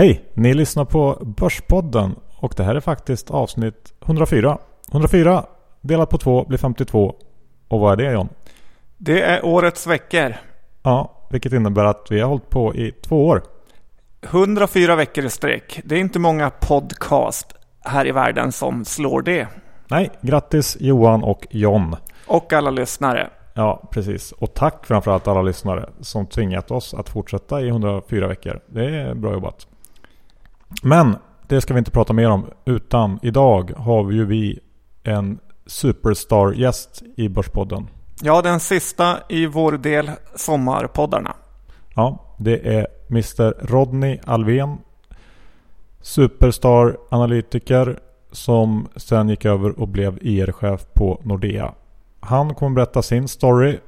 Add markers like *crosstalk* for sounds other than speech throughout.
Hej! Ni lyssnar på Börspodden och det här är faktiskt avsnitt 104. 104 delat på 2 blir 52. Och vad är det John? Det är årets veckor. Ja, vilket innebär att vi har hållit på i två år. 104 veckor i sträck. Det är inte många podcast här i världen som slår det. Nej, grattis Johan och John. Och alla lyssnare. Ja, precis. Och tack framförallt alla lyssnare som tvingat oss att fortsätta i 104 veckor. Det är bra jobbat. Men det ska vi inte prata mer om. Utan idag har vi ju vi en superstar-gäst i Börspodden. Ja, den sista i vår del sommarpoddarna. Ja, det är Mr Rodney Alvén. Superstar-analytiker som sen gick över och blev IR-chef på Nordea. Han kommer berätta sin story,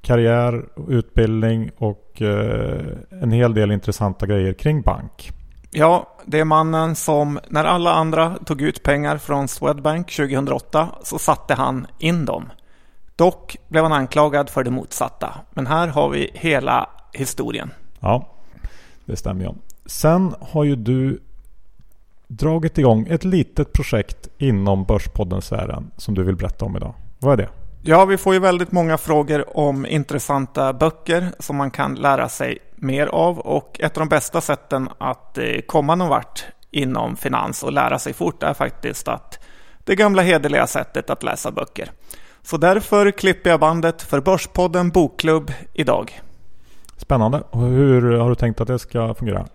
karriär, utbildning och eh, en hel del intressanta grejer kring bank. Ja, det är mannen som när alla andra tog ut pengar från Swedbank 2008 så satte han in dem. Dock blev han anklagad för det motsatta. Men här har vi hela historien. Ja, det stämmer ju. Sen har ju du dragit igång ett litet projekt inom Börspodden-sfären som du vill berätta om idag. Vad är det? Ja, vi får ju väldigt många frågor om intressanta böcker som man kan lära sig mer av och ett av de bästa sätten att eh, komma någon vart inom finans och lära sig fort är faktiskt att det gamla hederliga sättet att läsa böcker. Så därför klipper jag bandet för Börspodden Bokklubb idag. Spännande. Hur har du tänkt att det ska fungera?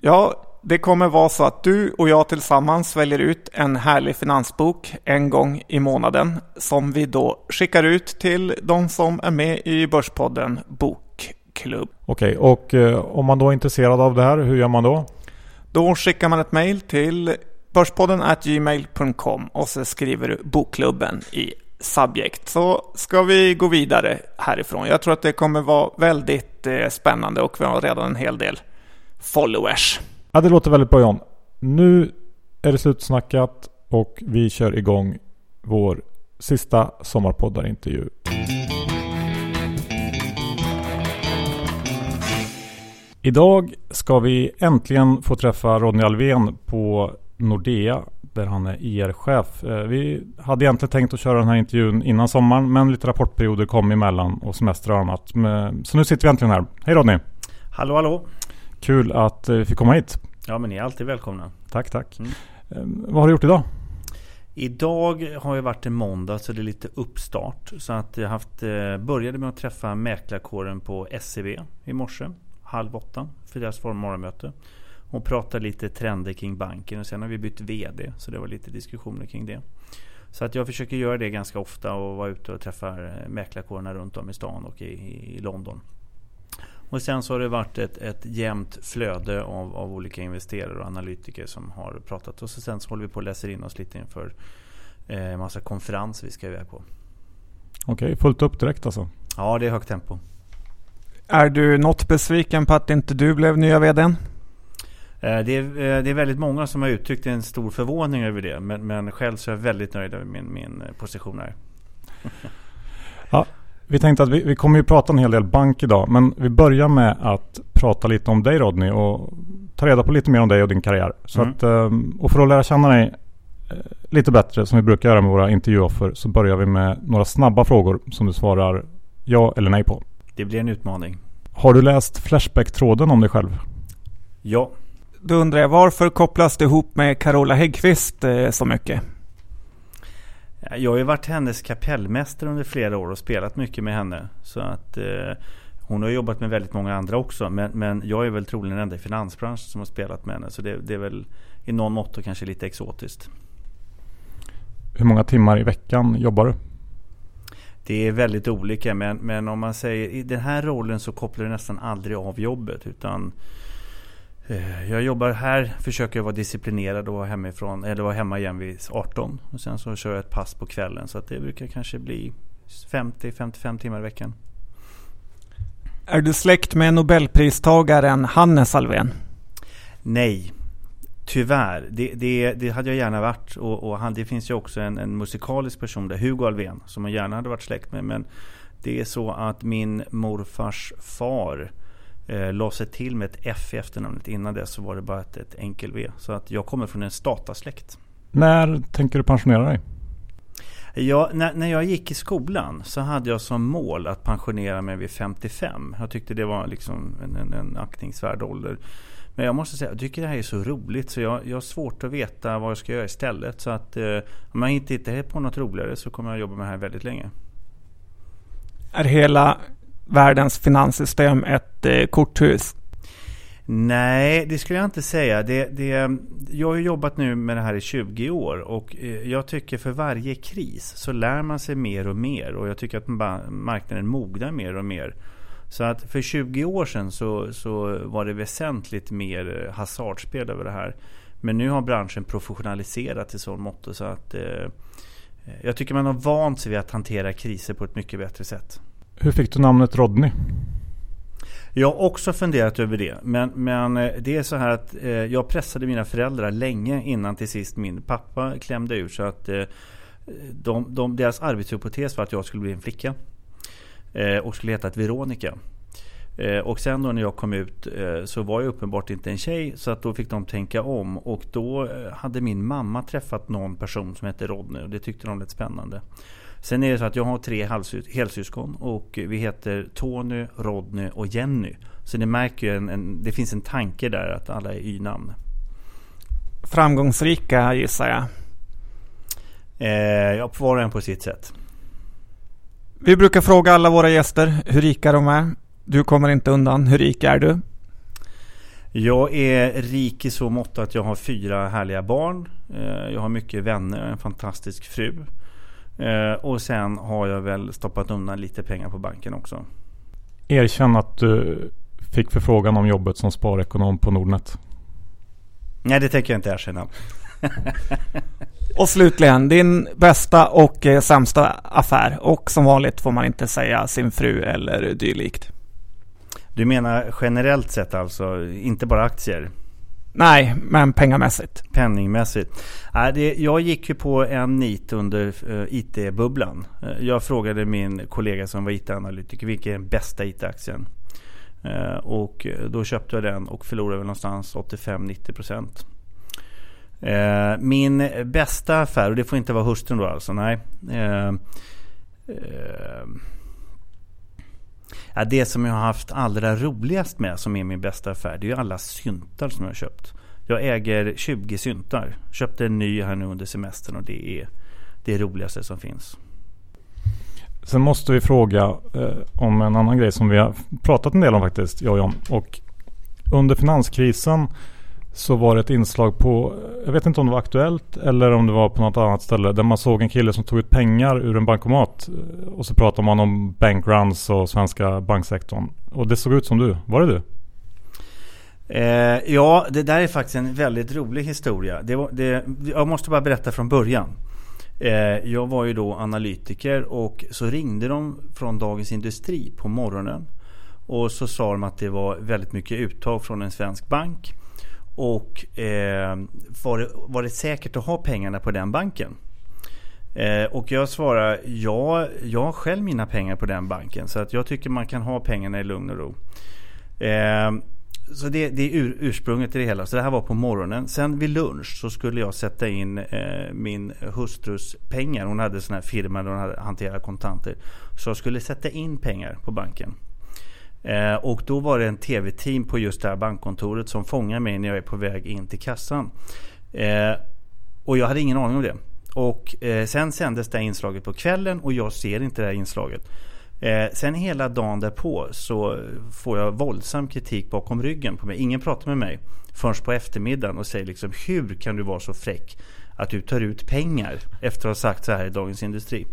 Ja, det kommer vara så att du och jag tillsammans väljer ut en härlig finansbok en gång i månaden som vi då skickar ut till de som är med i Börspodden Bokklubb. Okej, och eh, om man då är intresserad av det här, hur gör man då? Då skickar man ett mejl till börspodden gmail.com och så skriver du Bokklubben i subject. Så ska vi gå vidare härifrån. Jag tror att det kommer vara väldigt eh, spännande och vi har redan en hel del followers. Ja, det låter väldigt bra John. Nu är det slutsnackat och vi kör igång vår sista sommarpoddarintervju. Idag ska vi äntligen få träffa Ronny Alvén på Nordea där han är e IR-chef. Eh, vi hade egentligen tänkt att köra den här intervjun innan sommaren men lite rapportperioder kom emellan och semester och annat. Så nu sitter vi äntligen här. Hej Ronny! Hallå hallå! Kul att vi fick komma hit. Ja men ni är alltid välkomna. Tack tack. Mm. Vad har du gjort idag? Idag har ju varit en måndag så det är lite uppstart. Så att jag haft, eh, började med att träffa mäklarkåren på SEB i morse. Halv åtta för deras morgonmöte. Och pratade lite trender kring banken och sen har vi bytt VD. Så det var lite diskussioner kring det. Så att jag försöker göra det ganska ofta och vara ute och träffa eh, mäklarkårerna runt om i stan och i, i London. Och sen så har det varit ett, ett jämnt flöde av, av olika investerare och analytiker som har pratat. Och så sen så håller vi på att läsa in oss lite inför en eh, massa konferenser vi ska iväg på. Okej, okay, fullt upp direkt alltså? Ja, det är högt tempo. Är du något besviken på att inte du blev nya vdn? Eh, det är, eh, det är väldigt många som har uttryckt en stor förvåning över det. Men, men själv så är jag väldigt nöjd över min, min position här. ja, vi tänkte att vi, vi kommer ju prata en hel del bank idag. Men vi börjar med att prata lite om dig Rodney. Och ta reda på lite mer om dig och din karriär. Så mm. att, ehm, och för att lära känna dig eh, lite bättre som vi brukar göra med våra intervjuoffer. Så börjar vi med några snabba frågor som du svarar ja eller nej på. Det blir en utmaning. Har du läst Flashback-tråden om dig själv? Ja. Då undrar jag varför kopplas det ihop med Carola Häggkvist eh, så mycket? Jag har ju varit hennes kapellmästare under flera år och spelat mycket med henne. Så att eh, hon har jobbat med väldigt många andra också. Men, men jag är väl troligen den enda i finansbranschen som har spelat med henne. Så det, det är väl i någon mått kanske lite exotiskt. Hur många timmar i veckan jobbar du? Det är väldigt olika. Men, men om man säger i den här rollen så kopplar du nästan aldrig av jobbet. Utan jag jobbar här, försöker vara disciplinerad och vara hemifrån, eller vara hemma igen vid 18. Och sen så kör jag ett pass på kvällen. Så att det brukar kanske bli 50-55 timmar i veckan. Är du släkt med Nobelpristagaren Hannes Alfvén? Nej, tyvärr. Det, det, det, hade jag gärna varit. Och, och han, det finns ju också en, en, musikalisk person där, Hugo Alfvén, som jag gärna hade varit släkt med. Men det är så att min morfars far eh, la sig till med ett F i efternamnet. Innan det så var det bara ett, ett enkel V. Så att jag kommer från en statasläkt. När tänker du pensionera dig? Ja, när, när jag gick i skolan så hade jag som mål att pensionera mig vid 55. Jag tyckte det var liksom en, en, en aktningsvärd ålder. Men jag måste säga, jag tycker det här är så roligt så jag, jag har svårt att veta vad jag ska göra istället. Så att eh, om jag inte hittar på något roligare så kommer jag jobba med det här väldigt länge. Är hela världens finanssystem ett eh, korthus? Nej, det skulle jag inte säga. Det, det, jag har jobbat nu med det här i 20 år och eh, jag tycker för varje kris så lär man sig mer och mer och jag tycker att marknaden mognar mer och mer. Så att för 20 år sedan så, så var det väsentligt mer eh, hasardspel över det här. Men nu har branschen professionaliserat i så mått så att eh, jag tycker man har vant sig vid att hantera kriser på ett mycket bättre sätt. Hur fick du namnet Rodney? Jag har också funderat över det. Men, men eh, det är så här att eh, jag pressade mina föräldrar länge innan till sist min pappa klämde ur. Så att eh, de, de, deras arbetshypotes var att jag skulle bli en flicka. Eh, och skulle heta Veronica. Eh, och sen då när jag kom ut eh, så var jag uppenbart inte en tjej. Så att då fick de tänka om. Och då eh, hade min mamma träffat någon person som hette Rodney. Och det tyckte de lät spännande. Sen är det så att jag har tre helsyskon och vi heter Tony, Rodney och Jenny. Så ni märker ju en, en, det finns en tanke där att alla är y-namn. Framgångsrika gissar jag. Eh, ja, var och en på sitt sätt. Vi brukar fråga alla våra gäster hur rika de är. Du kommer inte undan. Hur rik är du? Jag är rik i så mått att jag har fyra härliga barn. Eh, jag har mycket vänner och en fantastisk fru. Eh, och sen har jag väl stoppat undan lite pengar på banken också. Erkänn att du fick förfrågan om jobbet som sparekonom på Nordnet. Nej, det tänker jag inte erkänna. *laughs* och slutligen, din bästa och eh, sämsta affär. Och som vanligt får man inte säga sin fru eller dylikt. Du menar generellt sett alltså, inte bara aktier? Nej, men pengamässigt. Penningmässigt. Jag gick ju på en nit under eh, IT-bubblan. Eh, jag frågade min kollega som var IT-analytiker vilken är den bästa IT-aktien? Eh, och då köpte jag den och förlorade väl någonstans 85-90 %. min bästa affär, och det får inte vara hustrun då alltså, nej. Ja, det som jag har haft allra roligast med som är min bästa affär det är ju alla syntar som jag har köpt. Jag äger 20 syntar. Köpte en ny här nu under semestern och det är det roligaste som finns. Sen måste vi fråga eh, om en annan grej som vi har pratat en del om faktiskt, jag och John. Och under finanskrisen så var det ett inslag på, jag vet inte om det var Aktuellt eller om det var på något annat ställe, där man såg en kille som tog ut pengar ur en bankomat. Eh, och så pratade man om bankruns och svenska banksektorn. Och det såg ut som du. Var det du? Eh, ja, det där är faktiskt en väldigt rolig historia. Det, det, jag måste bara berätta från början. Eh, jag var ju då analytiker och så ringde de från Dagens Industri på morgonen. Och så sa de att det var väldigt mycket uttag från en svensk bank. Och eh, var, det, var det säkert att ha pengarna på den banken? Eh, och jag svarar ja, jag har själv mina pengar på den banken. Så att jag tycker man kan ha pengarna i lugn och ro. Eh, så det, det är ur, ursprunget till det hela. Så det här var på morgonen. Sen vid lunch så skulle jag sätta in eh, min hustrus pengar. Hon hade sån här firma där hon hanterade kontanter. Så jag skulle sätta in pengar på banken. Eh, och då var det en tv-team på just det här bankkontoret som fångar mig när jag är på väg in till kassan. Eh, och jag hade ingen aning om det. Och eh, sen sändes det här inslaget på kvällen och jag ser inte det här inslaget. Eh, sen hela dagen därpå så får jag våldsam kritik bakom ryggen på mig. Ingen pratar med mig förrän på eftermiddagen och säger liksom hur kan du vara så fräck att du tar ut pengar efter att ha sagt så här i Dagens Industri.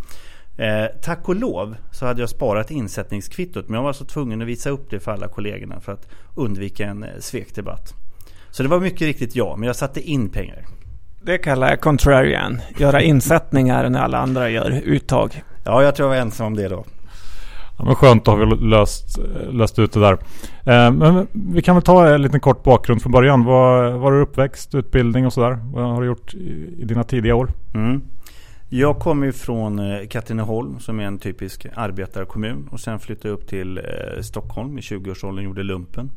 Eh, tack och lov så hade jag sparat insättningskvittot men jag var alltså tvungen att visa upp det för alla kollegorna för att undvika en eh, svekdebatt. Så det var mycket riktigt ja, men jag satte in pengar. Det kallar jag contrarian. Göra insättningar när alla andra gör uttag. Ja, jag tror jag var ensam om det då. Ja, men skönt att vi löst, löst ut det där. Eh, men vi kan väl ta en liten kort bakgrund från början. Var, var du uppväxt, utbildning och sådär? Vad har du gjort i, i dina tidiga år? Mm. Jag kommer från eh, Katrineholm som är en typisk arbetarkommun och sen flyttade jag upp till eh, Stockholm i 20-årsåldern, gjorde lumpen.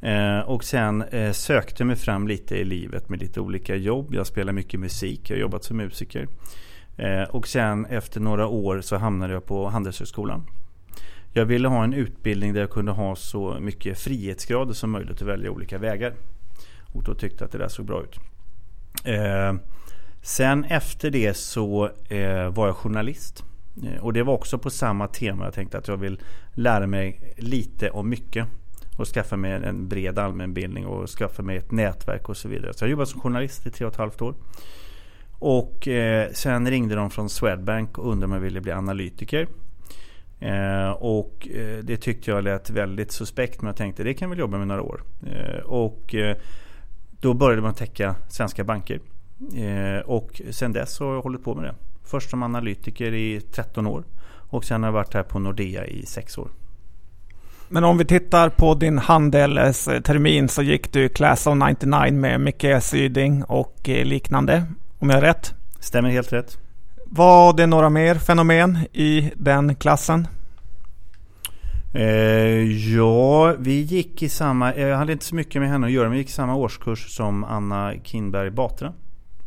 Eh, och sen sökte mig fram lite i livet med lite olika jobb. Jag spelar mycket musik, jag har jobbat som musiker. Och sen efter några år så hamnade jag på Handelshögskolan. Jag ville ha en utbildning där jag kunde ha så mycket frihetsgrader som möjligt att välja olika vägar. Och då tyckte jag att det där såg bra ut. Sen efter det så eh, var jag journalist. Eh, och det var också på samma tema. Jag tänkte att jag vill lära mig lite om mycket. Och skaffa mig en bred allmänbildning och skaffa mig ett nätverk och så vidare. Så jag jobbade som journalist i tre och ett halvt år. Och eh, sen ringde de från Swedbank och undrade om jag ville bli analytiker. Eh, och eh, det tyckte jag lät väldigt suspekt men jag tänkte det kan vi jobba med några år. Eh, och eh, då började man täcka svenska banker. Eh, och sen dess har jag hållit på med det. Först som analytiker i 13 år och sen har jag varit här på Nordea i 6 år. Men om vi tittar på din handelstermin så gick du Class of 99 med Micke Syding och eh, liknande. Om jag har rätt? Stämmer helt rätt. Var det några mer fenomen i den klassen? Eh, ja, vi gick i samma... Jag hade inte så mycket med henne att göra, men vi gick i samma årskurs som Anna Kinberg Batra.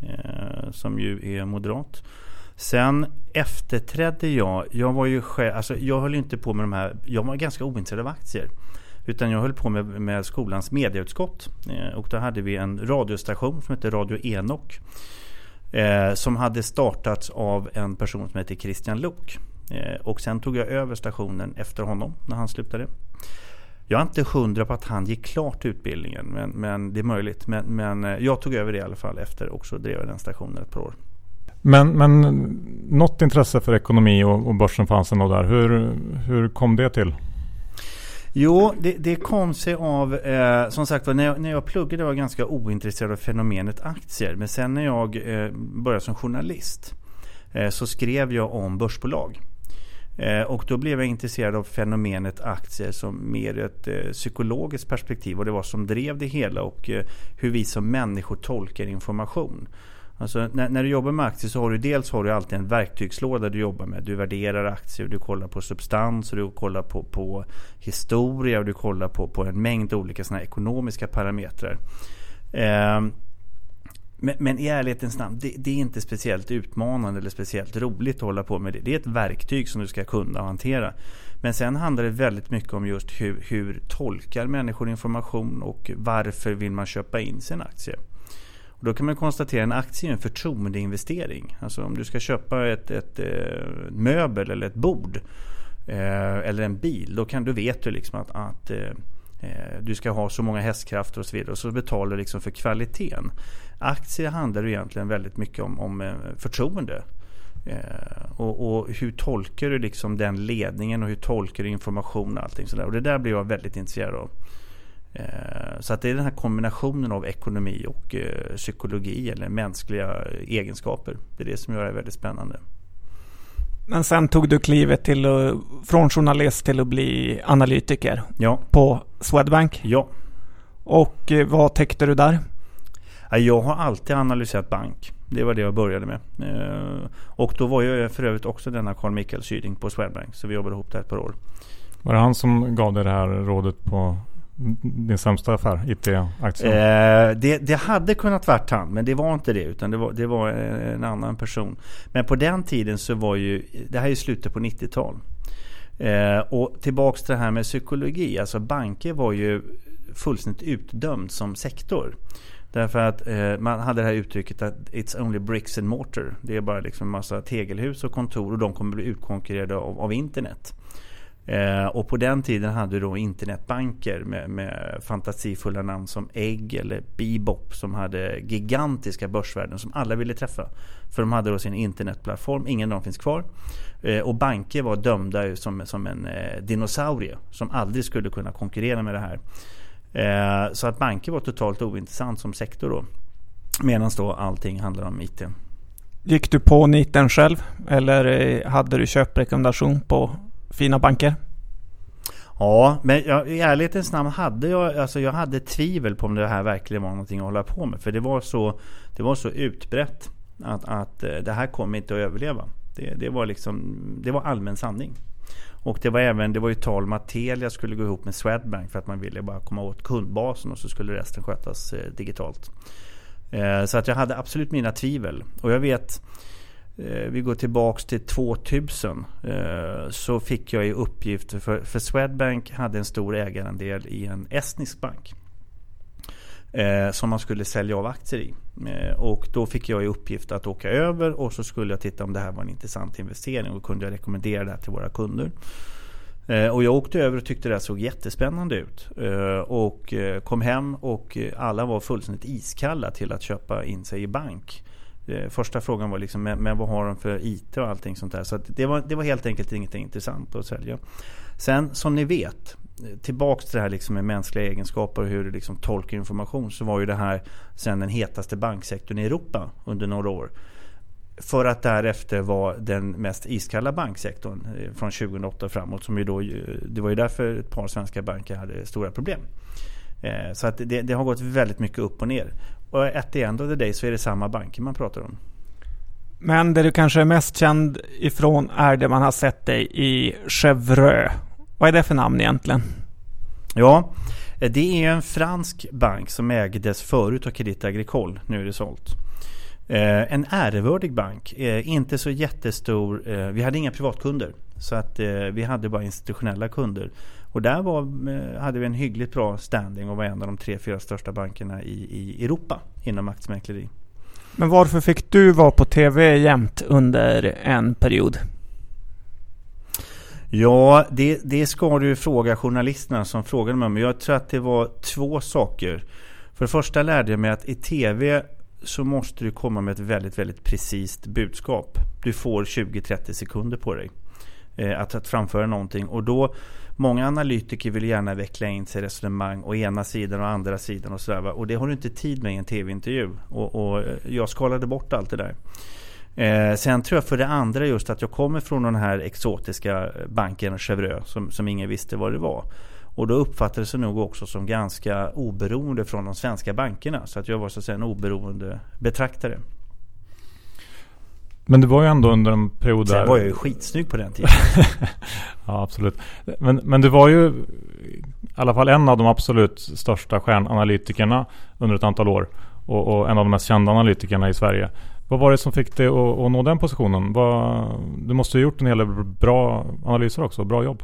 Eh, som ju är moderat. Sen efterträdde jag, jag var ju själv, alltså jag höll inte på med de här, jag var ganska ointresserad av aktier. Utan jag höll på med, med skolans medieutskott. Eh, och då hade vi en radiostation som hette Radio Enok. Eh, som hade startats av en person som hette Christian Lok. Eh, och sen tog jag över stationen efter honom när han slutade. Jag är inte hundra på att han gick klart utbildningen men, men det är möjligt. Men, men eh, jag tog över det i alla fall efter och så drev den stationen ett par år. Men, men något intresse för ekonomi och, och börsen fanns ändå där. Hur, hur kom det till? Jo, det, det kom sig av, eh, som sagt när jag, när jag pluggade var jag ganska ointresserad av fenomenet aktier. Men sen när jag eh, började som journalist eh, så skrev jag om börsbolag. Eh, och då blev jag intresserad av fenomenet aktier som mer ett eh, psykologiskt perspektiv och det var som drev det hela och eh, hur vi som människor tolkar information. Alltså, när, när, du jobbar med aktier så har du dels har du alltid en verktygslåda du jobbar med. Du värderar aktier, du kollar på substans, och du kollar på, på historia och du kollar på, på en mängd olika såna ekonomiska parametrar. Eh, men, men, i ärlighetens namn, det, det, är inte speciellt utmanande eller speciellt roligt att hålla på med det. Det är ett verktyg som du ska kunna hantera. Men sen handlar det väldigt mycket om just hur, hur tolkar människor information och varför vill man köpa in sin aktie. Och då kan man konstatera att en aktie är en förtroendeinvestering. Alltså om du ska köpa ett, ett, ett möbel eller ett bord eh, eller en bil. Då, kan, då vet du liksom att, att eh, Eh, du ska ha så många hästkrafter och så vidare. Och så betalar du liksom för kvaliteten. Aktier handlar egentligen väldigt mycket om, om eh, förtroende. Eh, och, och, hur tolkar du liksom den ledningen och hur tolkar du information och allting sådär. Och det där blir jag väldigt intresserad av. Så att det är den här kombinationen av ekonomi och psykologi eller mänskliga egenskaper. Det är det som gör det väldigt spännande. Men sen tog du klivet till, från journalist till att bli analytiker ja. på Swedbank. Ja. Och eh, vad täckte du där? Jag har alltid analyserat bank. Det var det jag började med. Och då var jag för övrigt också denna Carl Michael Syding på Swedbank. Så vi jobbade ihop där ett par år. Var det han som gav dig det här rådet på din sämsta affär? IT-aktien? Eh, det, det, hade kunnat varit han, men det var inte det. Utan det var, det var eh, en annan person. Men på den tiden så var ju, det här är ju slutet på 90-tal. Eh, och tillbaks till det här med psykologi. Alltså banker var ju fullständigt utdömd som sektor. Därför att eh, man hade det här uttrycket att it's only bricks and mortar. Det är bara liksom en massa tegelhus och kontor och de kommer bli utkonkurrerade av, av internet. Eh, och på den tiden hade du då internetbanker med, med fantasifulla namn som Egg eller Bebop som hade gigantiska börsvärden som alla ville träffa. För de hade då sin internetplattform, ingen av dem finns kvar. Eh, och banker var dömda som, som en eh, dinosaurie som aldrig skulle kunna konkurrera med det här. Eh, så att banker var totalt ointressant som sektor då. Medan då allting handlar om IT. Gick du på niten själv eller eh, hade du köprekommendation på fina banker? Ja, men jag, i ärlighetens namn hade jag, alltså jag hade tvivel på om det här verkligen var någonting att hålla på med. För det var så, det var så utbrett. att, att eh, det här kommer inte att överleva. Det, det, var liksom, det var allmän sanning. Och det var även det var ju tal om att Telia skulle gå ihop med Swedbank för att man ville bara komma åt kundbasen och så skulle resten skötas eh, digitalt. Eh, så att jag hade absolut mina tvivel. Och jag vet, Eh, vi går tillbaks till 2000. Eh, så fick jag i uppgift, för, för Swedbank hade en stor ägarandel i en estnisk bank. Eh, som man skulle sälja av aktier i. Och då fick jag i uppgift att åka över och så skulle jag titta om det här var en intressant investering och kunde jag rekommendera det här till våra kunder. Och jag åkte över och tyckte det här såg jättespännande ut. Och kom hem och alla var fullständigt iskalla till att köpa in sig i bank. Eh, första frågan var liksom, men, vad har de för IT och allting sånt där. Så det, var, det var helt enkelt inget intressant att sälja. Sen som ni vet, eh, tillbaks till det här liksom med mänskliga egenskaper och hur du liksom tolkar information så var ju det här sen den hetaste banksektorn i Europa under några år. För att därefter vara den mest iskalla banksektorn eh, från 2008 framåt. Som ju då, det var ju därför ett par svenska banker hade stora problem. Eh, så att det, det har gått väldigt mycket upp och ner. Och at the end of the day så är det samma banker man pratar om. Men det du kanske är mest känd ifrån är det man har sett dig i Chevreux. Vad är det för namn egentligen? Ja, det är en fransk bank som ägdes förut av Credit Agricole. Nu är det sålt. Eh, en ärevördig bank, eh, inte så jättestor. Eh, vi hade inga privatkunder. Så att vi hade bara institutionella kunder. Och där var, hade vi en hyggligt bra standing och var en av de tre, fyra största bankerna i, i Europa inom aktiemäkleri. Men varför fick du vara på TV jämt under en period? Ja, det, det ska du fråga journalisterna som frågade mig om. Jag tror att det var två saker. För det första lärde jag mig att i TV så måste du komma med ett väldigt, väldigt precis budskap. Du får 20-30 sekunder på dig eh, att, att framföra någonting. Och då, många analytiker vill gärna veckla in sig i resonemang å ena sidan och andra sidan och sådär. Och det har du inte tid med i en tv-intervju. Och, och eh, jag skalade bort allt det där. Eh, sen tror jag för det andra just att jag kommer från den här exotiska banken Chevreux som, som ingen visste vad det var. Och då uppfattades det nog också som ganska oberoende från de svenska bankerna. Så att jag var så att säga en oberoende betraktare. Men det var ju ändå under en period där... Sen var jag ju skitsnygg på den tiden. *laughs* ja, absolut. Men, men det var ju i alla fall en av de absolut största stjärnanalytikerna under ett antal år. Och, och en av de mest kända analytikerna i Sverige. Vad var det som fick dig att, att nå den positionen? Vad, du måste ha gjort en hel del bra analyser också, bra jobb.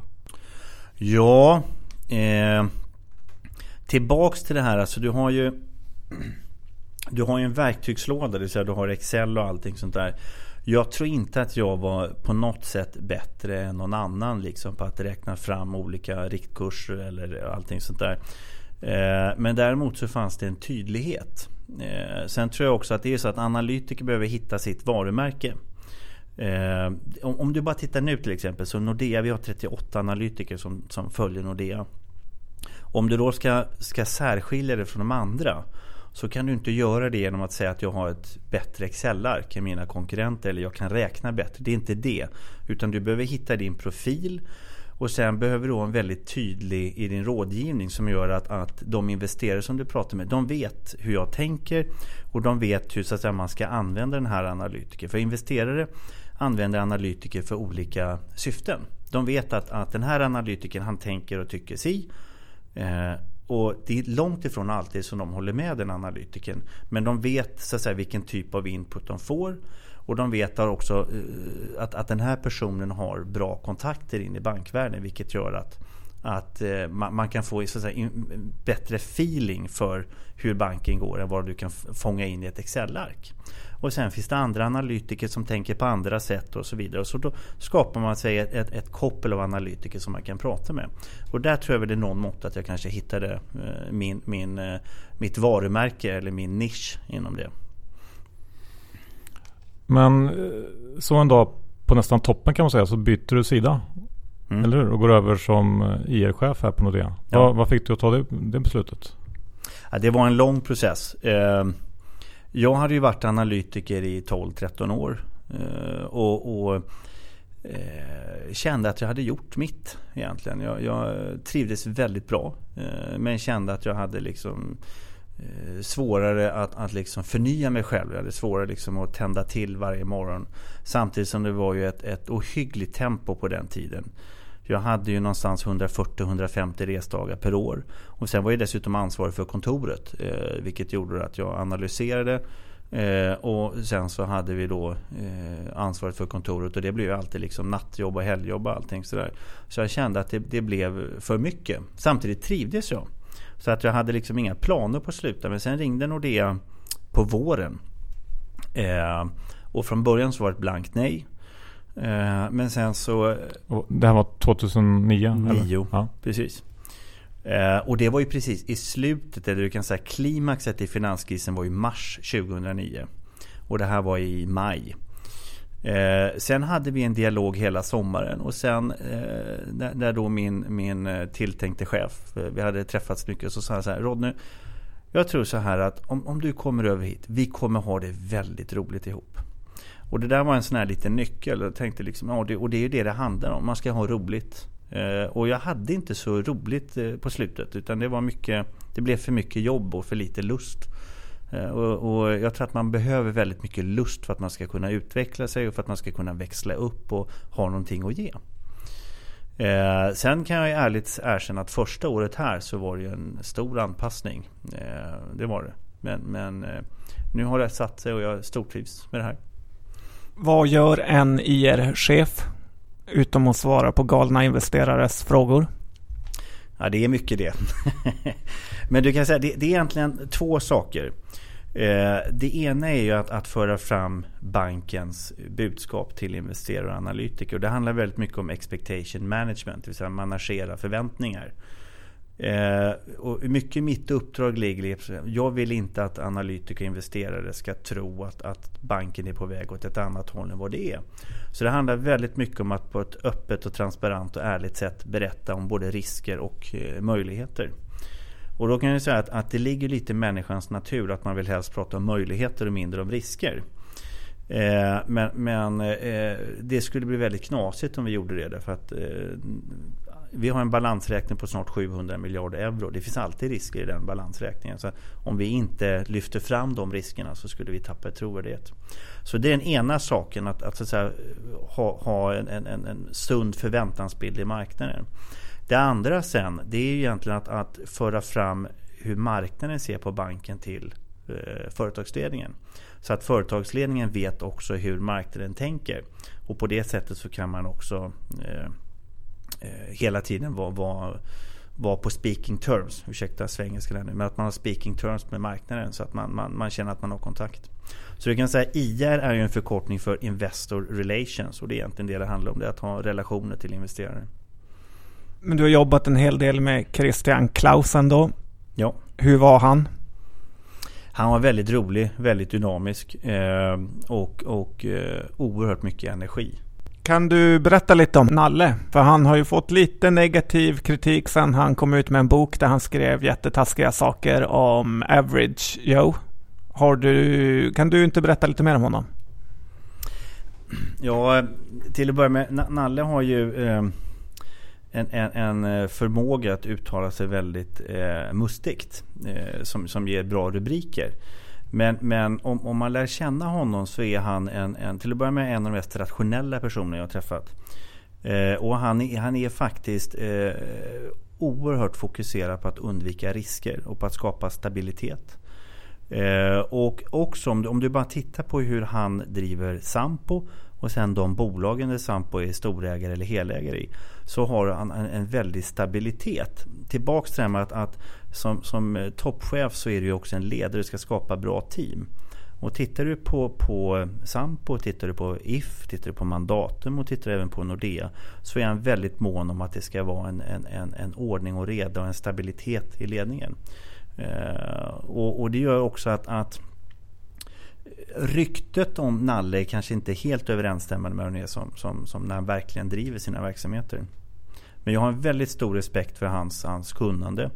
Ja, eh, tillbaks till det här. Alltså du har ju *clears throat* Du har ju en verktygslåda, det vill säga du har Excel och allting sånt där. Jag tror inte att jag var på något sätt bättre än någon annan liksom på att räkna fram olika riktkurser eller allting sånt där. Eh, men däremot så fanns det en tydlighet. Eh, sen tror jag också att det är så att analytiker behöver hitta sitt varumärke. Eh, om, om, du bara tittar nu till exempel så Nordea, vi har 38 analytiker som, som följer Nordea. Om du då ska, ska särskilja det från de andra så kan du inte göra det genom att säga att jag har ett bättre Excel-ark än mina konkurrenter eller jag kan räkna bättre. Det är inte det. Utan du behöver hitta din profil och sen behöver du vara väldigt tydlig i din rådgivning som gör att, att de investerare som du pratar med, de vet hur jag tänker och de vet hur så att säga, man ska använda den här analytiken. För investerare använder analytiker för olika syften. De vet att, att den här analytikern han tänker och tycker si. Eh, och det är långt ifrån alltid som de håller med den analytikern. Men de vet så att säga, vilken typ av input de får. Och de vet också eh, att, att den här personen har bra kontakter in i bankvärlden. Vilket gör att, att eh, man, man kan få så att säga, bättre feeling för hur banken går än vad du kan fånga in i ett Excel-ark. Och sen finns det andra analytiker som tänker på andra sätt och så vidare. Och så då skapar man sig ett, ett, ett koppel av analytiker som man kan prata med. Och där tror jag väl det är någon mått att jag kanske hittade eh, min, min, eh, mitt varumärke eller min nisch inom det. Men eh, så en dag på nästan toppen kan man säga så byter du sida. Mm. Eller hur? Och går över som IR-chef här på Nordea. Ja. Vad, vad, fick du att ta det, det beslutet? Ja, det var en lång process. Jag hade ju varit analytiker i 12-13 år. Eh, och, och eh, kände att jag hade gjort mitt egentligen. Jag, jag trivdes väldigt bra. Eh, men kände att jag hade liksom eh, svårare att, att liksom förnya mig själv. Jag hade svårare liksom att tända till varje morgon. Samtidigt som det var ju ett, ett ohyggligt tempo på den tiden. Jag hade ju någonstans 140-150 resdagar per år. Och sen var jag dessutom ansvarig för kontoret. Eh, vilket gjorde att jag analyserade Eh, och sen så hade vi då eh, ansvaret för kontoret och det blev ju alltid liksom nattjobb och helgjobb och allting sådär. Så jag kände att det, det, blev för mycket. Samtidigt trivdes jag. Så att jag hade liksom inga planer på att sluta. Men sen ringde Nordea på våren. Eh, och från början så var det ett blankt nej. Eh, men sen så... Och det här var 2009? 2009, ja. precis. Eh, och det var ju precis i slutet, eller du kan säga klimaxet i finanskrisen var i mars 2009. Och det här var i maj. Eh, sen hade vi en dialog hela sommaren och sen när, när, då min, min tilltänkte chef, vi hade träffats mycket, så sa han så här Rodney, jag tror så här att om, om du kommer över hit, vi kommer ha det väldigt roligt ihop. Och det där var en sån här liten nyckel. Jag tänkte liksom, ja, det, och det är ju det det handlar om. Man ska ha roligt. Eh, och jag hade inte så roligt eh, på slutet utan det var mycket Det blev för mycket jobb och för lite lust. Eh, och, och, jag tror att man behöver väldigt mycket lust för att man ska kunna utveckla sig och för att man ska kunna växla upp och ha någonting att ge. Eh, sen kan jag ärligt erkänna att första året här så var det en stor anpassning. Eh, det var det. Men, men eh, nu har det satt sig och jag stortrivs med det här. Vad gör en IR-chef Utom att svara på galna investerares frågor. Ja, det är mycket det. *laughs* Men du kan säga det, det är egentligen två saker. Eh, det ena är ju att, att, föra fram bankens budskap till investerare och analytiker. Det handlar väldigt mycket om expectation management, det vill säga managera förväntningar. Eh, och mycket mitt uppdrag ligger i jag vill inte att analytiker och investerare ska tro att, att banken är på väg åt ett annat håll än vad det är. Så det handlar väldigt mycket om att på ett öppet och transparent och ärligt sätt berätta om både risker och eh, möjligheter. Och då kan jag säga att, att det ligger lite i människans natur att man vill helst prata om möjligheter och mindre om risker. Eh, men, men eh, det skulle bli väldigt knasigt om vi gjorde det. Därför att eh, vi har en balansräkning på snart 700 miljarder euro. Det finns alltid risker i den balansräkningen. Så om vi inte lyfter fram de riskerna så skulle vi tappa trovärdighet. Så det är den ena saken, att, att, så att säga, ha, ha en, en, en sund förväntansbild i marknaden. Det andra sen, det är egentligen att, att föra fram hur marknaden ser på banken till eh, företagsledningen. Så att företagsledningen vet också hur marknaden tänker. Och på det sättet så kan man också Eh, hela tiden vara var, var på speaking terms, ursäkta svengelskan nu, men att man har speaking terms med marknaden så att man, man, man känner att man har kontakt. Så du kan säga IR är ju en förkortning för Investor Relations och det är egentligen det det handlar om, det är att ha relationer till investerare. Men du har jobbat en hel del med Christian Clausen då. Ja. Hur var han? Han var väldigt rolig, väldigt dynamisk eh, och, och eh, oerhört mycket energi. Kan du berätta lite om Nalle? För han har ju fått lite negativ kritik sen han kom ut med en bok där han skrev jättetaskiga saker om Average Joe. Har du, kan du inte berätta lite mer om honom? Ja, till att börja med. Nalle har ju eh, en, en, en, eh, förmåga att uttala sig väldigt eh, mustigt. Eh, som, som ger bra rubriker. Men, men om, om, man lär känna honom så är han en, en, till att börja med en av de mest rationella personer jag har träffat. Eh, och han är, han är faktiskt eh, oerhört fokuserad på att undvika risker och på att skapa stabilitet. Eh, och också om du, om du bara tittar på hur han driver Sampo och sen de bolagen där Sampo är storägare eller helägare i. Så har han en, en väldig stabilitet. Tillbaks till det här med att, att som, som eh, toppchef så är du också en ledare, du ska skapa bra team. Och tittar du på, på Sampo, tittar du på If, tittar du på Mandatum och tittar även på Nordea så är han väldigt mån om att det ska vara en, en, en, en ordning och reda och en stabilitet i ledningen. Eh, och, och, det gör också att, att ryktet om Nalle är kanske inte helt överensstämmande med det som, som, som när han verkligen driver sina verksamheter. Men jag har en väldigt stor respekt för hans, hans kunnande.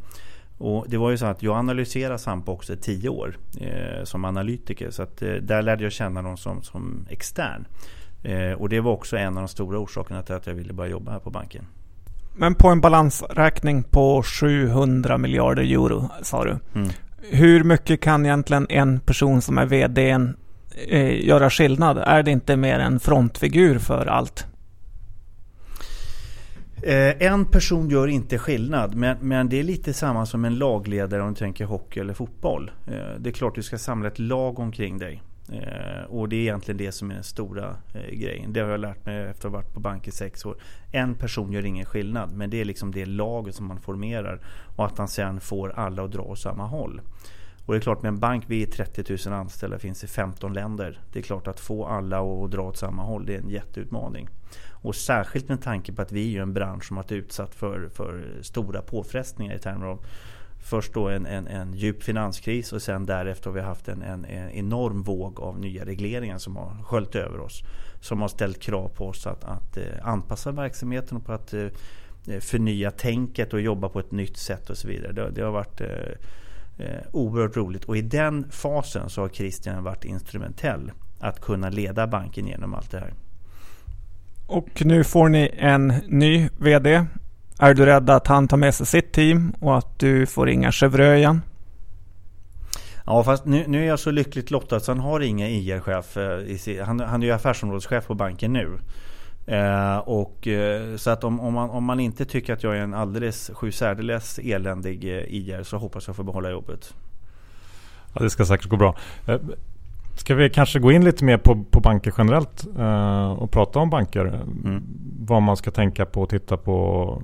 Och det var ju så att jag analyserade Sampo också i tio år eh, som analytiker. Så att, eh, där lärde jag känna dem som, som extern. Eh, och det var också en av de stora orsakerna till att jag ville börja jobba här på banken. Men på en balansräkning på 700 miljarder euro sa du. Mm. Hur mycket kan egentligen en person som är VD eh, göra skillnad? Är det inte mer en frontfigur för allt? Eh, en person gör inte skillnad, men, men det är lite samma som en lagledare om du tänker hockey eller fotboll. Eh, det är klart du ska samla ett lag omkring dig. Eh, och det är egentligen det som är den stora eh, grejen. Det har jag lärt mig efter att ha varit på bank i sex år. En person gör ingen skillnad, men det är liksom det laget som man formerar. Och att man sen får alla att dra åt samma håll. Och det är klart med en bank, vi är 30 000 anställda, finns i 15 länder. Det är klart att få alla att dra åt samma håll, det är en jätteutmaning. Och särskilt med tanke på att vi är en bransch som har varit utsatt för, för stora påfrestningar i termer av Först då en, en, en djup finanskris och sen därefter har vi haft en, en, en, enorm våg av nya regleringar som har sköljt över oss. Som har ställt krav på oss att, att eh, anpassa verksamheten och på att eh, eh, förnya tänket och jobba på ett nytt sätt och så vidare. Det, det har varit eh, oerhört roligt och i den fasen så har Christian varit instrumentell att kunna leda banken genom allt det här. Och nu får ni en ny VD. Är du rädd att han tar med sig sitt team och att du får inga Chevreux igen? Ja, fast nu, nu, är jag så lyckligt lottad så han har inga IR-chef. Eh, han, han är ju affärsområdeschef på banken nu. Eh, och, eh, så att om, om, man, om man inte tycker att jag är en alldeles sju särdeles eländig eh, IR så hoppas jag få behålla jobbet. Ja, det ska säkert gå bra. Ska vi kanske gå in lite mer på, på banker generellt eh, och prata om banker? Mm. Vad man ska tänka på och titta på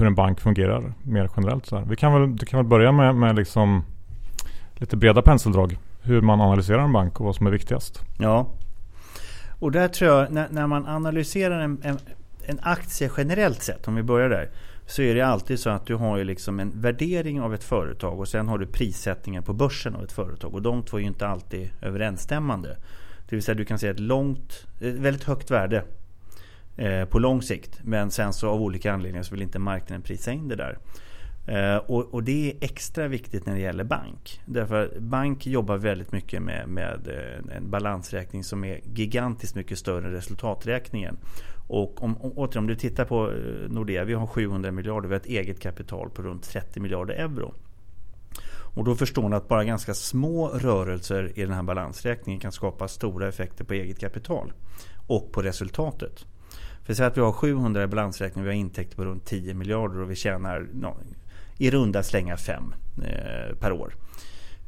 hur en bank fungerar mer generellt. Så här. Vi kan väl, du kan väl börja med, med liksom lite breda penseldrag. Hur man analyserar en bank och vad som är viktigast. Ja, och där tror jag, när, när man analyserar en, en, en, aktie generellt sett, om vi börjar där, så är det alltid så att du har ju liksom en värdering av ett företag och sen har du prissättningen på börsen av ett företag. Och de två är ju inte alltid överensstämmande. Det vill säga du kan se ett långt, ett väldigt högt värde Eh, på lång sikt. Men sen så av olika anledningar så vill inte marknaden prisa in det där. Eh, och, och, det är extra viktigt när det gäller bank. Därför bank jobbar väldigt mycket med, med eh, en balansräkning som är gigantiskt mycket större än resultaträkningen. Och om, om, om du tittar på Nordea, vi har 700 miljarder, vi har ett eget kapital på runt 30 miljarder euro. Och då förstår ni att bara ganska små rörelser i den här balansräkningen kan skapa stora effekter på eget kapital och på resultatet. För så att vi har 700 i balansräkning, vi har intäkter på runt 10 miljarder och vi tjänar i runda slängar 5 eh, per år.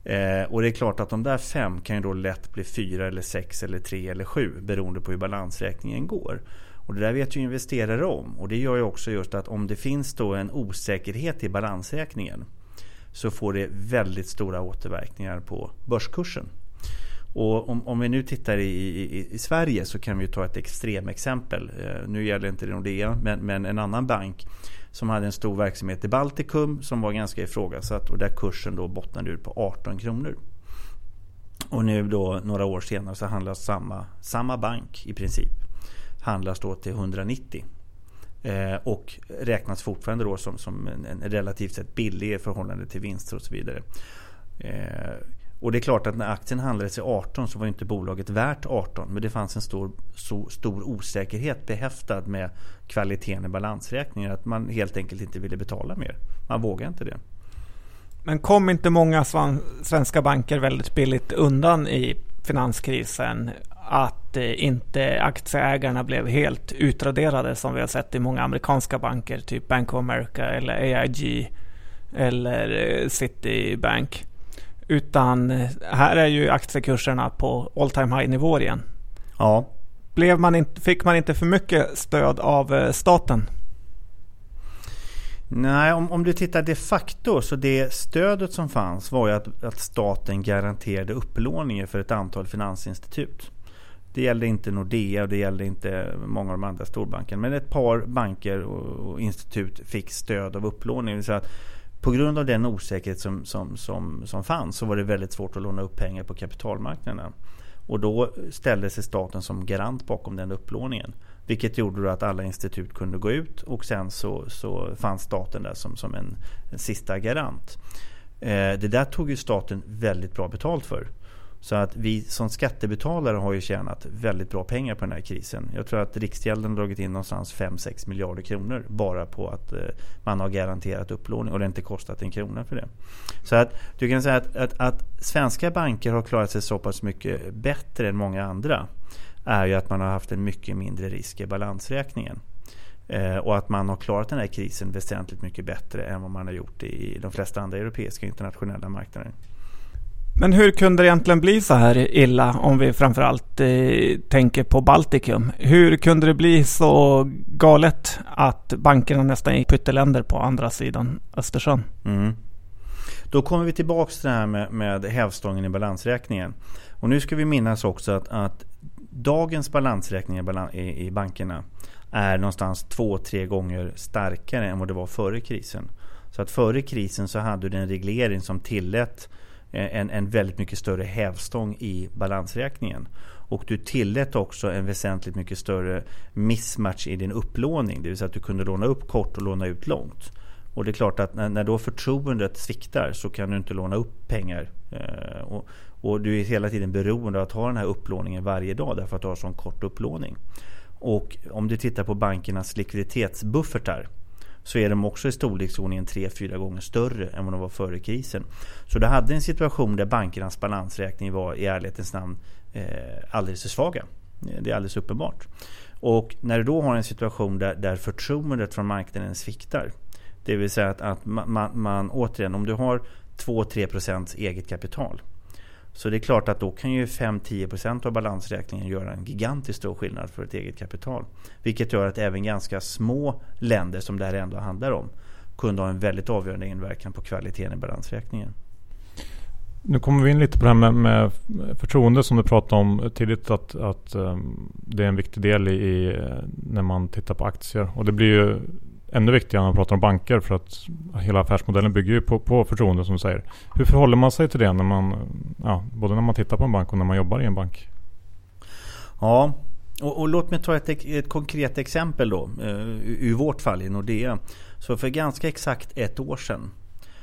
Eh, och det är klart att de där 5 kan ju då lätt bli fyra eller sex eller 3 eller 7 beroende på hur balansräkningen går. Och det där vet ju investerare om. Och det gör ju också just att om det finns då en osäkerhet i balansräkningen så får det väldigt stora återverkningar på börskursen. Och om, om vi nu tittar i, i, i, Sverige så kan vi ta ett extremexempel. Eh, nu gäller inte det Nordea men, men en annan bank som hade en stor verksamhet i Baltikum som var ganska ifrågasatt och där kursen då bottnade ut på 18 kronor. Och nu då några år senare så handlas samma, samma bank i princip handlas då till 190. Eh, och räknas fortfarande då som, som en, en relativt sett billig i förhållande till vinster och så vidare. Eh, och det är klart att när aktien handlades i 18 så var inte bolaget värt 18. Men det fanns en stor, så, stor osäkerhet behäftad med kvaliteten i balansräkningen. Att man helt enkelt inte ville betala mer. Man vågade inte det. Men kom inte många svenska banker väldigt billigt undan i finanskrisen? Att eh, inte aktieägarna blev helt utraderade som vi har sett i många amerikanska banker. Typ Bank of America eller AIG eller eh, Citibank. Utan eh, här är ju aktiekurserna på all time high nivåer igen. Ja. Blev man inte, fick man inte för mycket stöd av eh, staten? Nej, om, om du tittar de facto så det stödet som fanns var ju att, att staten garanterade upplåningen för ett antal finansinstitut. Det gällde inte Nordea och det gällde inte många av de andra storbankerna. Men ett par banker och, och institut fick stöd av upplåning. Så att på grund av den osäkerhet som, som, som, som fanns så var det väldigt svårt att låna upp pengar på kapitalmarknaden. Och då ställde sig staten som garant bakom den upplåningen. Vilket gjorde att alla institut kunde gå ut och sen så, så fanns staten där som, som en, en sista garant. Eh, det där tog ju staten väldigt bra betalt för. Så att vi som skattebetalare har ju tjänat väldigt bra pengar på den här krisen. Jag tror att Riksgälden har dragit in någonstans 5-6 miljarder kronor bara på att eh, man har garanterat upplåning och det har inte kostat en krona för det. Så att du kan säga att, att, att svenska banker har klarat sig så pass mycket bättre än många andra är ju att man har haft en mycket mindre risk i balansräkningen. Eh, och att man har klarat den här krisen väsentligt mycket bättre än vad man har gjort i de flesta andra europeiska internationella marknader. Men hur kunde det egentligen bli så här illa om vi framförallt eh, tänker på Baltikum? Hur kunde det bli så galet att bankerna nästan gick pytteländer på andra sidan Östersjön? Mm. Då kommer vi tillbaka till det här med, med hävstången i balansräkningen. Och nu ska vi minnas också att, att dagens balansräkning i, i bankerna är någonstans två, tre gånger starkare än vad det var före krisen. Så att före krisen så hade du en reglering som tillät Eh, en, en väldigt mycket större hävstång i balansräkningen. Och du tillät också en väsentligt mycket större mismatch i din upplåning. Det vill säga att du kunde låna upp kort och låna ut långt. Och det är klart att när, när då förtroendet sviktar så kan du inte låna upp pengar. Eh, och, och, du är hela tiden beroende av att ha den här upplåningen varje dag därför att du har sån kort upplåning. Och om du tittar på bankernas likviditetsbuffertar så är de också i storleksordningen 3-4 gånger större än vad de var före krisen. Så du hade en situation där bankernas balansräkning var i ärlighetens namn eh, alldeles för svaga. Det är alldeles uppenbart. Och när du då har en situation där, där förtroendet från marknaden sviktar. Det vill säga att, att man, man, man återigen, om du har 2-3% eget kapital så det är klart att då kan ju 5-10% av balansräkningen göra en gigantiskt stor skillnad för ett eget kapital. Vilket gör att även ganska små länder som det här ändå handlar om kunde ha en väldigt avgörande inverkan på kvaliteten i balansräkningen. Nu kommer vi in lite på det här med, med förtroende som du pratade om tidigt att, att um, det är en viktig del i, i, när man tittar på aktier. Och det blir ju ännu viktigare när man pratar om banker för att hela affärsmodellen bygger ju på, på förtroende som du säger. Hur förhåller man sig till det när man, ja, både när man tittar på en bank och när man jobbar i en bank? Ja, och, och låt mig ta ett, ett konkret exempel då. Eh, Ur vårt fall i Nordea. Så för ganska exakt ett år sedan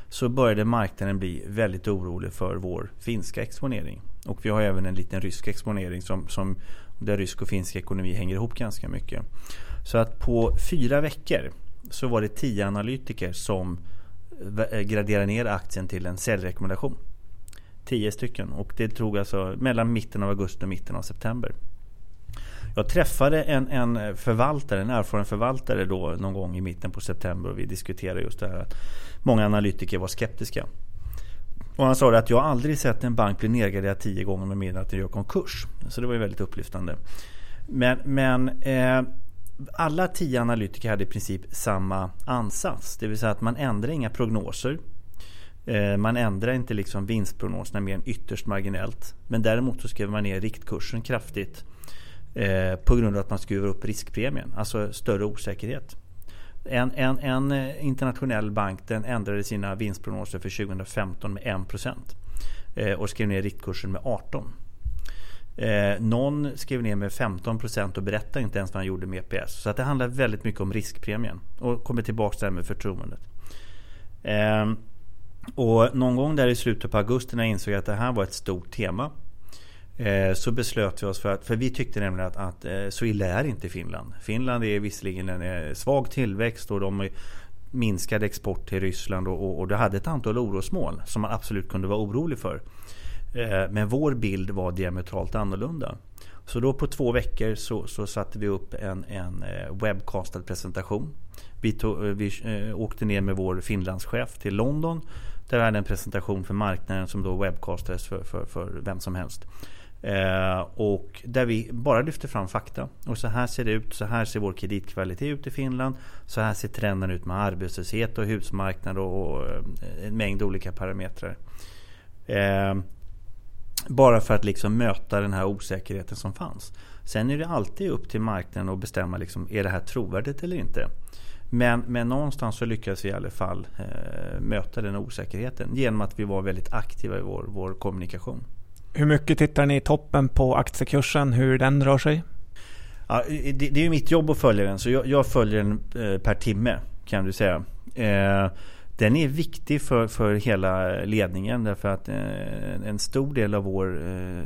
så började marknaden bli väldigt orolig för vår finska exponering. Och vi har även en liten rysk exponering som, som där rysk och finsk ekonomi hänger ihop ganska mycket. Så att på fyra veckor så var det tio analytiker som eh, graderade ner aktien till en säljrekommendation. Tio stycken och det tog alltså mellan mitten av augusti och mitten av september. Jag träffade en, en förvaltare, en erfaren förvaltare då någon gång i mitten på september och vi diskuterade just det här att många analytiker var skeptiska. Och han sa att jag aldrig sett en bank bli nedgraderad tio gånger med mindre att den gör konkurs. Så det var ju väldigt upplyftande. Men, men eh, alla tio analytiker hade i princip samma ansats. Det vill säga att man ändrar inga prognoser. Eh, man ändrar inte liksom vinstprognoserna mer än ytterst marginellt. Men däremot så skriver man ner riktkursen kraftigt. Eh, på grund av att man skruvar upp riskpremien. Alltså större osäkerhet. En, en, en eh, internationell bank den ändrade sina vinstprognoser för 2015 med 1% och skrev ner riktkursen med 18. Eh, någon skrev ner med 15% och berättade inte ens vad han gjorde med EPS. Så att det handlar väldigt mycket om riskpremien. Och kommer tillbaka till det här med förtroendet. Eh, och någon gång där i slutet på augusti när jag insåg att det här var ett stort tema. Eh, så beslöt vi oss för att, för vi tyckte nämligen att, att eh, så illa är inte Finland. Finland är visserligen en eh, svag tillväxt och de minskade export till Ryssland och, och, och det hade ett antal orosmål som man absolut kunde vara orolig för. Eh, men vår bild var diametralt annorlunda. Så då på två veckor så, så satte vi upp en, en eh, webbkastad presentation. Vi, tog, eh, vi åkte ner med vår Finlandschef till London. Där vi hade en presentation för marknaden som då webbkastades för, för, för vem som helst. Eh, och där vi bara lyfter fram fakta. Och så här ser det ut. Så här ser vår kreditkvalitet ut i Finland. Så här ser trenden ut med arbetslöshet och husmarknad och, och en mängd olika parametrar. Eh, bara för att liksom möta den här osäkerheten som fanns. Sen är det alltid upp till marknaden att bestämma liksom, är det här trovärdigt eller inte. Men, men någonstans så lyckades vi i alla fall eh, möta den osäkerheten genom att vi var väldigt aktiva i vår, vår kommunikation. Hur mycket tittar ni i toppen på aktiekursen, hur den rör sig? Ja, det, det är ju mitt jobb att följa den, så jag, jag följer den eh, per timme kan du säga. Eh, den är viktig för, för hela ledningen därför att eh, en stor del av vår eh,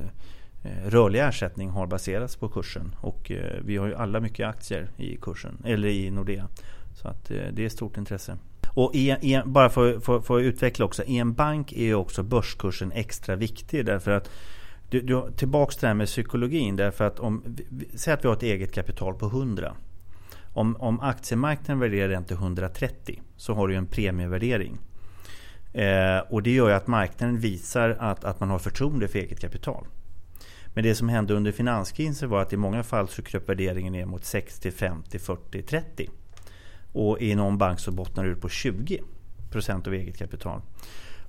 eh, rörliga ersättning har baserats på kursen och eh, vi har ju alla mycket aktier i kursen eller i Nordea. Så att eh, det är stort intresse. Och i, i, bara för, för, för, att utveckla också, i en bank är ju också börskursen extra viktig därför att du, du, tillbaks till det här med psykologin därför att om, säg att vi har ett eget kapital på 100 om, om aktiemarknaden värderar den till 130 så har du en premievärdering. Eh, och det gör ju att marknaden visar att, att man har förtroende för eget kapital. Men det som hände under finanskrisen var att i många fall så kröp värderingen ner mot 60, 50, 40, 30. Och i någon bank så bottnar det ut på 20 procent av eget kapital.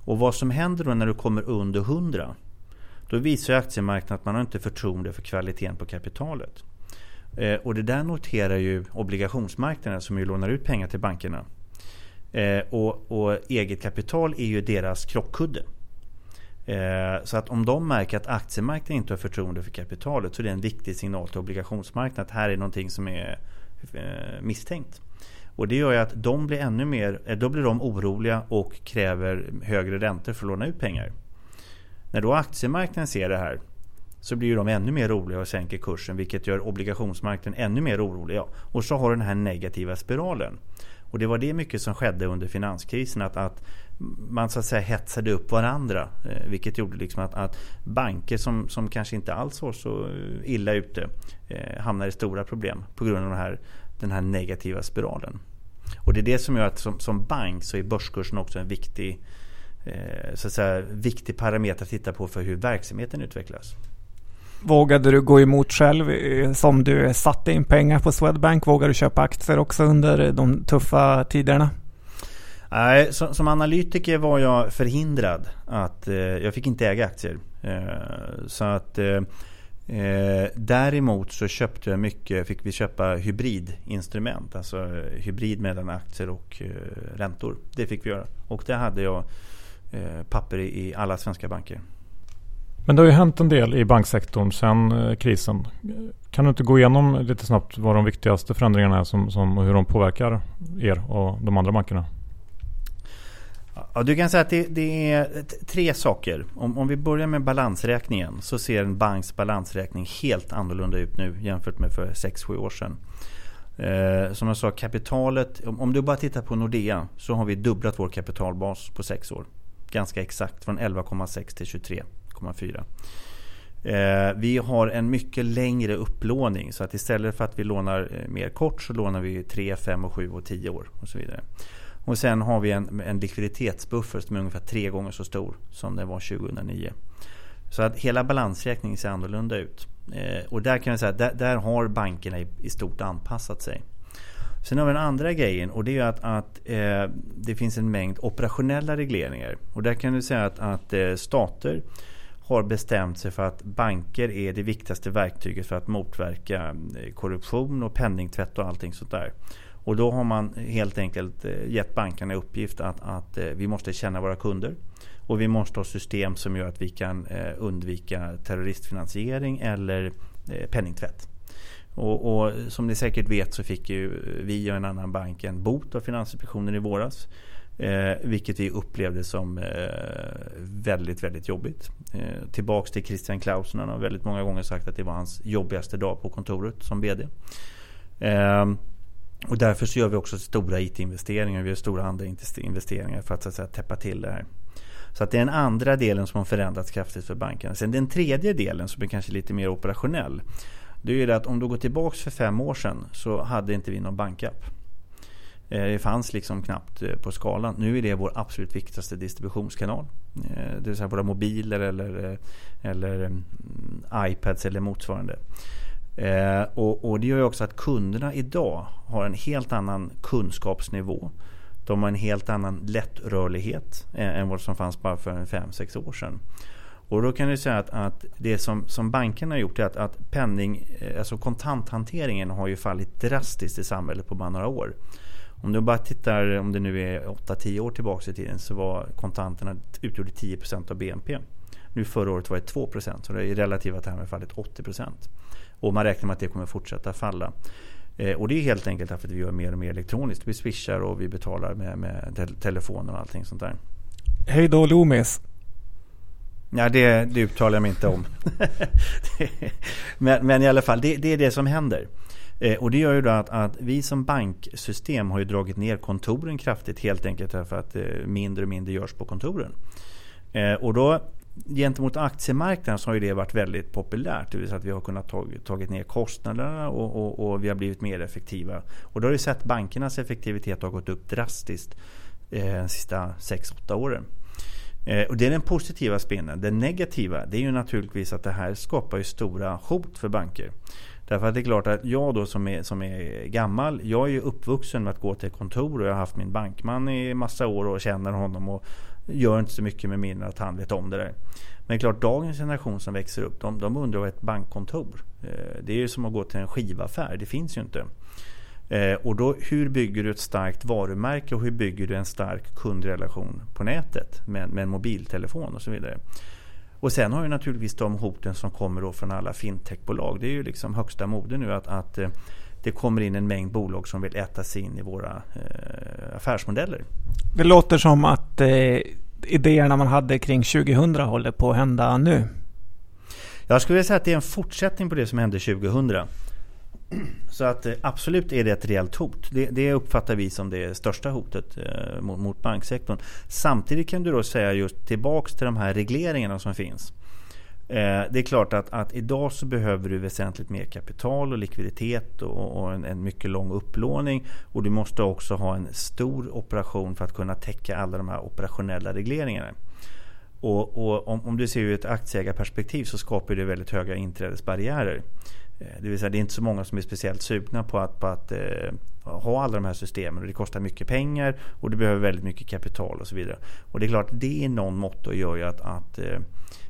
Och vad som händer då när du kommer under 100 då visar aktiemarknaden att man har inte förtroende för kvaliteten på kapitalet. Eh, och det där noterar ju obligationsmarknaden som ju lånar ut pengar till bankerna. Eh, och, och, eget kapital är ju deras krockkudde. Eh, så att om de märker att aktiemarknaden inte har förtroende för kapitalet så är det en viktig signal till obligationsmarknaden att här är någonting som är eh, misstänkt. Och det gör ju att de blir ännu mer, eh, då blir de oroliga och kräver högre räntor för att låna ut pengar. När då aktiemarknaden ser det här så blir de ännu mer oroliga och sänker kursen vilket gör obligationsmarknaden ännu mer orolig. Och så har du den här negativa spiralen. Och det var det mycket som skedde under finanskrisen. Att, att man så att säga hetsade upp varandra. Eh, vilket gjorde liksom att, att, banker som, som kanske inte alls var så eh, illa ute eh, hamnade i stora problem på grund av den här, den här negativa spiralen. Och det är det som gör att som, som bank så är börskursen också en viktig, eh, så att säga, viktig parameter att titta på för hur verksamheten utvecklas. Vågade du gå emot själv eh, som du satte in pengar på Swedbank? Vågade du köpa aktier också under de tuffa tiderna? Nej, som, analytiker var jag förhindrad att... Eh, jag fick inte äga aktier. Eh, så att... Eh, eh däremot så köpte jag mycket, fick vi köpa hybridinstrument. Alltså eh, hybrid mellan aktier och räntor. Det fick vi göra. Och det hade jag papper i alla svenska banker. Men det har ju hänt en del i banksektorn sedan eh, krisen. Kan du inte gå igenom lite snabbt vad de viktigaste förändringarna är som, som, och hur de påverkar er och de andra bankerna? Ja, du kan säga att det, det är tre saker. Om, om, vi börjar med balansräkningen så ser en banks balansräkning helt annorlunda ut nu jämfört med för 6-7 år sedan. Eh, som jag sa, kapitalet. Om, om, du bara tittar på Nordea så har vi dubblat vår kapitalbas på 6 år. Ganska exakt från 11,6 till 23. 1,4. Eh, vi har en mycket längre upplåning så att istället för att vi lånar eh, mer kort så lånar vi 3, 5, 7 och 10 år och så vidare. Och sen har vi en, en likviditetsbuffer som är ungefär tre gånger så stor som den var 2009. Så att hela balansräkningen ser annorlunda ut. Eh, och där kan jag säga där, där har bankerna i, i, stort anpassat sig. Sen har vi den andra grejen och det är att, att eh, det finns en mängd operationella regleringar. Och där kan du säga att, att eh, stater har bestämt sig för att banker är det viktigaste verktyget för att motverka eh, korruption och penningtvätt och allting sånt där. Och då har man helt enkelt eh, gett bankerna i uppgift att, att eh, vi måste känna våra kunder. Och vi måste ha system som gör att vi kan undvika terroristfinansiering eller penningtvätt. Och, och, som ni säkert vet så fick ju vi och en annan bank en bot av Finansinspektionen i våras. Eh, vilket vi upplevde som eh, väldigt, väldigt jobbigt. Eh, tillbaks till Christian Clausen. Han har väldigt många gånger sagt att det var hans jobbigaste dag på kontoret som VD. Eh, och därför så gör vi också stora IT-investeringar. Vi gör stora andra investeringar för att, så att säga, täppa till det här. Så att det är den andra delen som har förändrats kraftigt för bankerna. Sen den tredje delen som är kanske lite mer operationell. Det är ju det att om du går tillbaks för fem år sedan så hade inte vi någon bankapp. Eh, det fanns liksom knappt eh, på skalan. Nu är det vår absolut viktigaste distributionskanal. Eh, det vill säga våra mobiler eller, eller mm, iPads eller motsvarande. Och, och det gör ju också att kunderna idag har en helt annan kunskapsnivå. De har en helt annan lättrörlighet än vad som fanns bara för 5-6 år sedan. Och då kan du säga att, att det som, som bankerna har gjort är att, att penning, alltså kontanthanteringen har ju fallit drastiskt i samhället på bara några år. Om du bara tittar, om det nu är 8-10 år tillbaka i tiden, så var kontanterna utgjorde 10% av BNP. Nu förra året var det 2% så det är i relativa termer fallit 80%. Och man räknar med att det kommer fortsätta falla. Eh, och det är helt enkelt därför att vi gör mer och mer elektroniskt. Vi swishar och vi betalar med, med te och allting sånt där. Hej då Loomis. Ja, det, det uttalar jag mig inte om. *laughs* men, men, i alla fall, det, det är det som händer. Eh, och det gör ju då att, att, vi som banksystem har ju dragit ner kontoren kraftigt helt enkelt därför att eh, mindre och mindre görs på kontoren. Eh, och då gentemot aktiemarknaden så har ju det varit väldigt populärt. Det vill säga att vi har kunnat tagit, tagit ner kostnaderna och, och, och, vi har blivit mer effektiva. Och då har vi sett bankernas effektivitet har gått upp drastiskt eh, de sista 6-8 åren. Eh, och det är den positiva spinnen. Den negativa det är ju naturligtvis att det här skapar ju stora hot för banker. Därför att det är klart att jag då som är, som är gammal, jag är ju uppvuxen med att gå till kontor och jag har haft min bankman i massa år och känner honom och gör inte så mycket med mindre att han vet om det där. Men det är klart, dagens generation som växer upp, de, de undrar vad ett bankkontor. Eh, det är ju som att gå till en skivaffär, det finns ju inte. Eh, och då, hur bygger du ett starkt varumärke och hur bygger du en stark kundrelation på nätet med, med en mobiltelefon och så vidare. Och sen har ju naturligtvis de hoten som kommer då från alla fintechbolag. Det är ju liksom högsta mode nu att, att eh, det kommer in en mängd bolag som vill äta sig in i våra eh, affärsmodeller. Det låter som att eh, idéerna man hade kring 2000 håller på att hända nu. Jag skulle vilja säga att det är en fortsättning på det som hände 2000. Så att eh, absolut är det ett reellt hot. Det, det uppfattar vi som det största hotet eh, mot, mot, banksektorn. Samtidigt kan du då säga just tillbaks till de här regleringarna som finns. Eh, det är klart att, att, idag så behöver du väsentligt mer kapital och likviditet och, och en, en, mycket lång upplåning. Och du måste också ha en stor operation för att kunna täcka alla de här operationella regleringarna. Och, och om, om, du ser ur ett aktieägarperspektiv så skapar det väldigt höga inträdesbarriärer. Eh, det vill säga det är inte så många som är speciellt sugna på att, på att eh, ha alla de här systemen. Och det kostar mycket pengar och det behöver väldigt mycket kapital och så vidare. Och det är klart, det i någon mått gör ju att, att eh,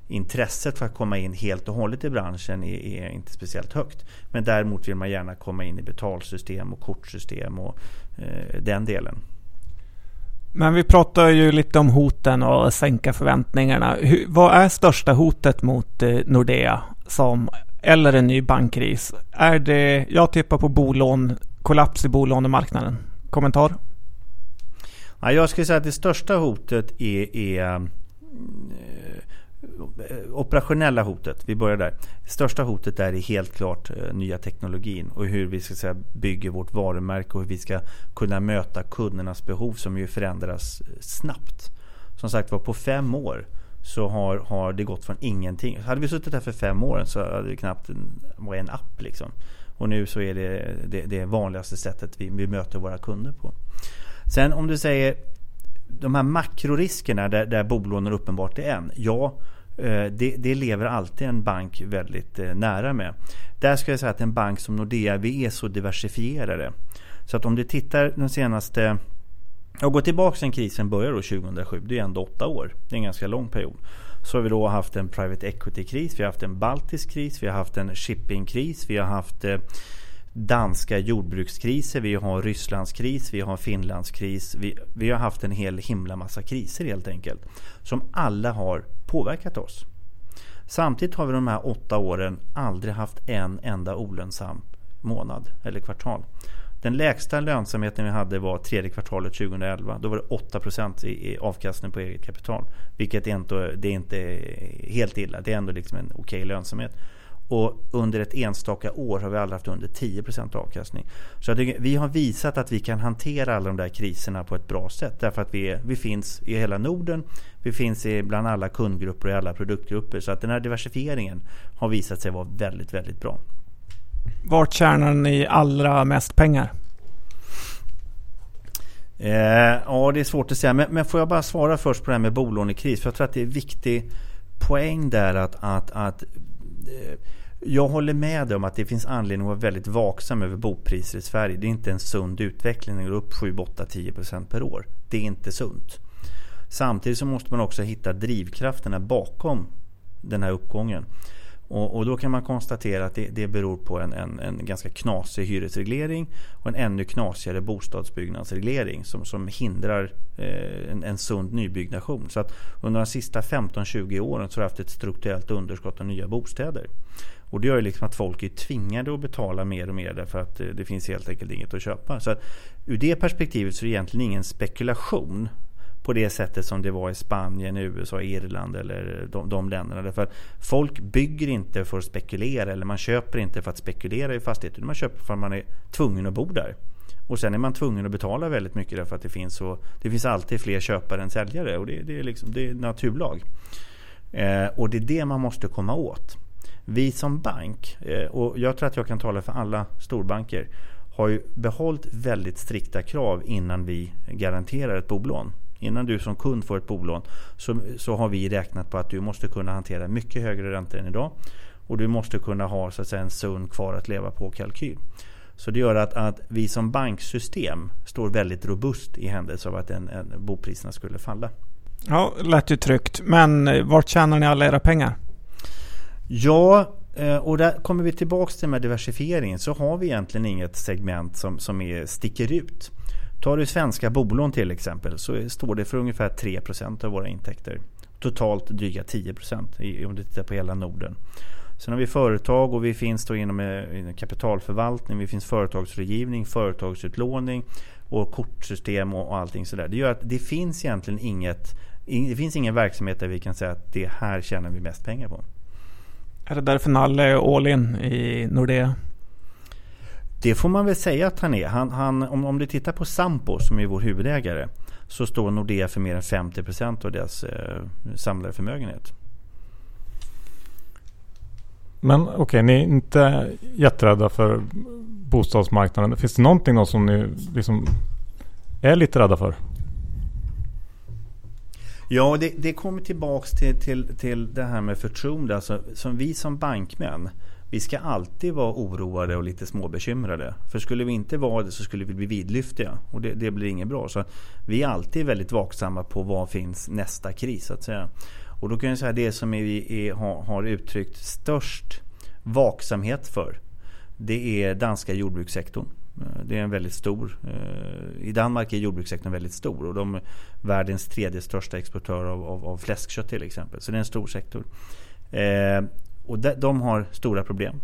intresset för att komma in helt och hållet i branschen är, är, inte speciellt högt. Men däremot vill man gärna komma in i betalsystem och kortsystem och eh, den delen. Men vi pratar ju lite om hoten och sänka förväntningarna. Hur, vad är största hotet mot eh, Nordea som eller en ny bankkris. Är det, jag tippar på bolån, kollaps i bolånemarknaden. Kommentar? Ja, jag skulle säga att det största hotet är, är eh, operationella hotet. Vi börjar där. Det största hotet är helt klart eh, nya teknologin och hur vi ska säga, bygger vårt varumärke och hur vi ska kunna möta kundernas behov som ju förändras eh, snabbt. Som sagt var på fem år så har, har det gått från ingenting. Hade vi suttit här för fem år så hade det knappt varit en app. Liksom. Och nu så är det det, det vanligaste sättet vi, vi möter våra kunder på. Sen om du säger de här makroriskerna där, där bolånen uppenbart är en. Ja, eh, det, det, lever alltid en bank väldigt eh, nära med. Där ska jag säga att en bank som Nordea, vi är så diversifierade. Så att om du tittar de senaste och gå tillbaka sen krisen började 2007, det är ändå åtta år. Det är en ganska lång period. Så har vi då haft en private equity-kris, vi har haft en baltisk kris, vi har haft en shipping-kris, vi har haft eh, danska jordbrukskriser, vi har Rysslandskris, vi har Finlandskris. Vi, vi har haft en hel himla massa kriser helt enkelt. Som alla har påverkat oss. Samtidigt har vi de här åtta åren aldrig haft en enda olönsam månad eller kvartal. Den lägsta lönsamheten vi hade var tredje kvartalet 2011. Då var det 8 i avkastning på eget kapital. Vilket ändå, det är inte helt illa. Det är ändå liksom en okej okay lönsamhet. Och under ett enstaka år har vi aldrig haft under 10% avkastning. Så jag tycker, vi har visat att vi kan hantera alla de där kriserna på ett bra sätt. Därför att vi, är, vi finns i hela Norden. Vi finns i bland alla kundgrupper och i alla produktgrupper. Så att den här diversifieringen har visat sig vara väldigt, väldigt bra. Vart tjänar ni allra mest pengar? Eh, ja, det är svårt att säga. Men, men, får jag bara svara först på det här med bolånekris. För jag tror att det är en viktig poäng där att, att, att eh, jag håller med om att det finns anledning att vara väldigt vaksam över bopriser i Sverige. Det är inte en sund utveckling. Den går upp 7, 8, 10 procent per år. Det är inte sunt. Samtidigt så måste man också hitta drivkrafterna bakom den här uppgången. Och, och, då kan man konstatera att det, det beror på en, en, en, ganska knasig hyresreglering och en ännu knasigare bostadsbyggnadsreglering som, som hindrar eh, en, en sund nybyggnation. Så att under de sista 15-20 åren så har vi haft ett strukturellt underskott av nya bostäder. Och det gör ju liksom att folk är tvingade att betala mer och mer därför att eh, det finns helt enkelt inget att köpa. Så att ur det perspektivet så är det egentligen ingen spekulation på det sättet som det var i Spanien, USA, Irland eller de, de länderna. Därför att folk bygger inte för att spekulera eller man köper inte för att spekulera i fastigheter. Man köper för att man är tvungen att bo där. Och sen är man tvungen att betala väldigt mycket därför att det finns, så, det finns alltid fler köpare än säljare. Och det, det är, liksom, det är naturlag. Eh, och det är det man måste komma åt. Vi som bank, eh, och jag tror att jag kan tala för alla storbanker, har ju behållit väldigt strikta krav innan vi garanterar ett bolån. Innan du som kund får ett bolån så, så har vi räknat på att du måste kunna hantera mycket högre räntor än idag. Och du måste kunna ha så att säga, en sund kvar att leva på kalkyl. Så det gör att, att vi som banksystem står väldigt robust i händelse av att en, en bopriserna skulle falla. Ja, lät ju tryggt. Men eh, vart tjänar ni alla era pengar? Ja, eh, och där kommer vi tillbaka till med diversifieringen. Så har vi egentligen inget segment som, som är, sticker ut. Tar du svenska bolån till exempel så står det för ungefär 3% av våra intäkter. Totalt dryga 10% om du tittar på hela Norden. Sen har vi företag och vi finns då inom, eh, kapitalförvaltning, vi finns företagsrådgivning, företagsutlåning och kortsystem och allting sådär. Det gör att det finns egentligen inget, det finns ingen verksamhet där vi kan säga att det här tjänar vi mest pengar på. Är det därför Nalle är all in i Nordea? Det får man väl säga att han är. Han, han, om, om du tittar på Sampo som är vår huvudägare så står Nordea för mer än 50% av deras eh, samlade förmögenhet. Men okej, okay, ni är inte jätterädda för bostadsmarknaden. Finns det någonting då som ni liksom är lite rädda för? Ja, det, det kommer tillbaks till, till, till det här med förtroende. Alltså, som vi som bankmän, vi ska alltid vara oroade och lite småbekymrade. För skulle vi inte vara det så skulle vi bli vidlyftiga och det, det blir inget bra. Så vi är alltid väldigt vaksamma på vad finns nästa kris så att säga. Och då kan jag säga det som vi har, har uttryckt störst vaksamhet för. Det är danska jordbrukssektorn. Eh, det är en väldigt stor. Eh, I Danmark är jordbrukssektorn väldigt stor och de är världens tredje största exportör av, av, av fläskkött till exempel. Så det är en stor sektor. Eh, och de, de, har stora problem.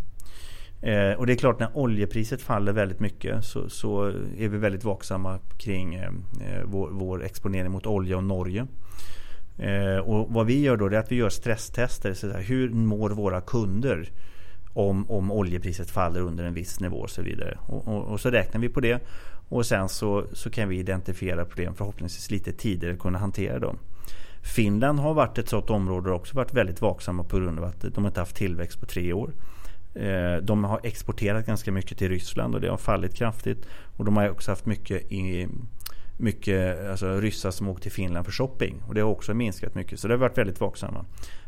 Eh, och det är klart när oljepriset faller väldigt mycket så, så är vi väldigt vaksamma kring eh, eh vår, vår exponering mot olja och Norge. Eh, och vad vi gör då är att vi gör stresstester. Så här, hur mår våra kunder om, om oljepriset faller under en viss nivå och så vidare. Och, och, och, så räknar vi på det. Och sen så, så kan vi identifiera problem förhoppningsvis lite tidigare och kunna hantera dem. Finland har varit ett sådant område och också varit väldigt vaksamma på grund av att de inte haft tillväxt på tre år. Eh, de har exporterat ganska mycket till Ryssland och det har fallit kraftigt. Och de har också haft mycket i, mycket alltså, ryssar som åkt till Finland för shopping. Och det har också minskat mycket. Så det har varit väldigt vaksamma.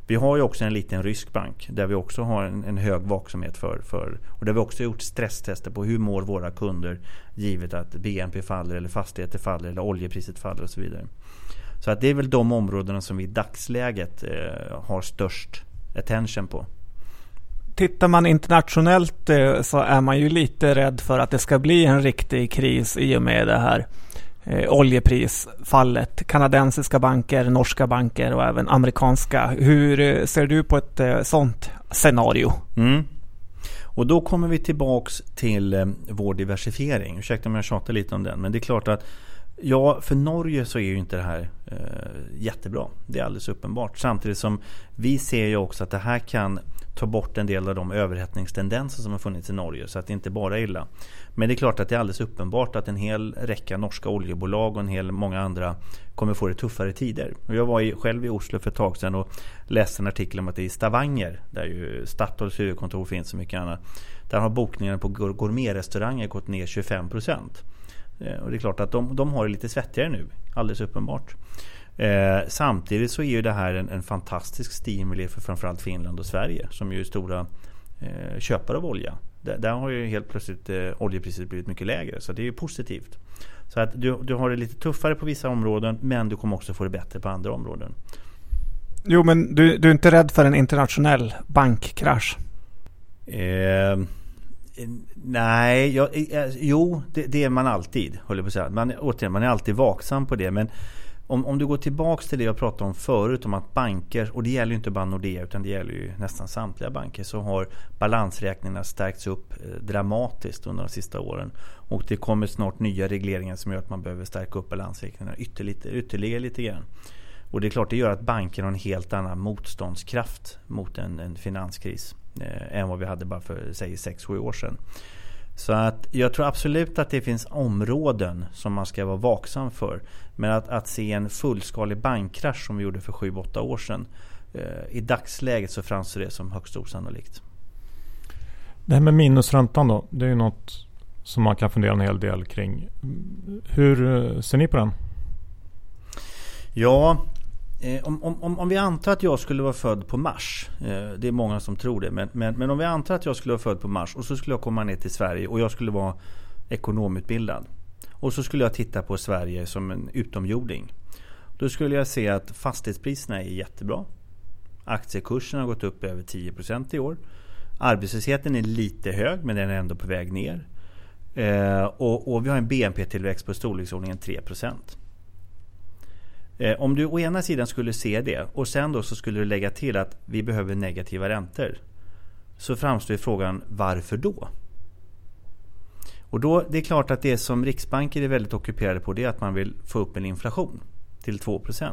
Vi har ju också en liten rysk bank där vi också har en, en, hög vaksamhet för, för. Och där vi också gjort stresstester på hur mår våra kunder givet att BNP faller eller fastigheter faller eller oljepriset faller och så vidare. Så att det är väl de områdena som vi i dagsläget eh, har störst attention på. Tittar man internationellt eh, så är man ju lite rädd för att det ska bli en riktig kris i och med det här eh, oljeprisfallet. Kanadensiska banker, norska banker och även amerikanska. Hur ser du på ett sånt scenario? Mm. Och då kommer vi tillbaks till vår diversifiering. Ursäkta om jag tjatar lite om den. Men det är klart att Ja, för Norge så är ju inte det här eh, jättebra. Det är alldeles uppenbart. Samtidigt som vi ser ju också att det här kan ta bort en del av de överhettningstendenser som har funnits i Norge. Så att det inte bara är illa. Men det är klart att det är alldeles uppenbart att en hel räcka norska oljebolag och en hel många andra kommer få det tuffare tider. Jag var i, själv i Oslo för ett tag sedan och läste en artikel om att det är i Stavanger, där ju Statoils huvudkontor finns och mycket annat. Där har bokningarna på gourmetrestauranger gått ner 25 procent. Eh, och det är klart att de, de har det lite svettigare nu, alldeles uppenbart. Eh, samtidigt så är ju det här en, en fantastisk stimuli för framförallt Finland och Sverige som ju är stora eh, köpare av olja. Där, där, har ju helt plötsligt eh, oljepriset blivit mycket lägre så det är ju positivt. Så att du, du har det lite tuffare på vissa områden men du kommer också få det bättre på andra områden. Jo men du, du är inte rädd för en internationell bankkrasch? Eh, nej, jag, eh, eh, jo det, det, är man alltid. Håller på att säga. Man, återigen, man är alltid vaksam på det. Men om, om du går tillbaks till det jag pratade om förut om att banker, och det gäller ju inte bara Nordea utan det gäller ju nästan samtliga banker, så har balansräkningarna stärkts upp eh, dramatiskt under de sista åren. Och det kommer snart nya regleringar som gör att man behöver stärka upp balansräkningarna ytterligare, ytterligare lite grann. Och det är klart, det gör att banker har en helt annan motståndskraft mot en, en finanskris eh, än vad vi hade bara för säg 6-7 år sedan. Så att jag tror absolut att det finns områden som man ska vara vaksam för. Men att, att se en fullskalig bankkrasch som vi gjorde för 7-8 år sedan. Eh, I dagsläget så framstår det som högst osannolikt. Det här med minusräntan då. Det är ju något som man kan fundera en hel del kring. Hur eh, ser ni på den? Ja, Eh, om, om, om vi antar att jag skulle vara född på Mars. Eh, det är många som tror det. Men, men, men, om vi antar att jag skulle vara född på Mars och så skulle jag komma ner till Sverige och jag skulle vara ekonomutbildad. Och så skulle jag titta på Sverige som en utomjording. Då skulle jag se att fastighetspriserna är jättebra. Aktiekursen har gått upp över 10% i år. Arbetslösheten är lite hög men den är ändå på väg ner. Eh, och, och vi har en BNP-tillväxt på storleksordningen 3%. Eh, om du å ena sidan skulle se det och sen då så skulle du lägga till att vi behöver negativa räntor. Så framstår frågan varför då? Och då, det är klart att det som Riksbanken är väldigt ockuperade på det är att man vill få upp en inflation till 2%.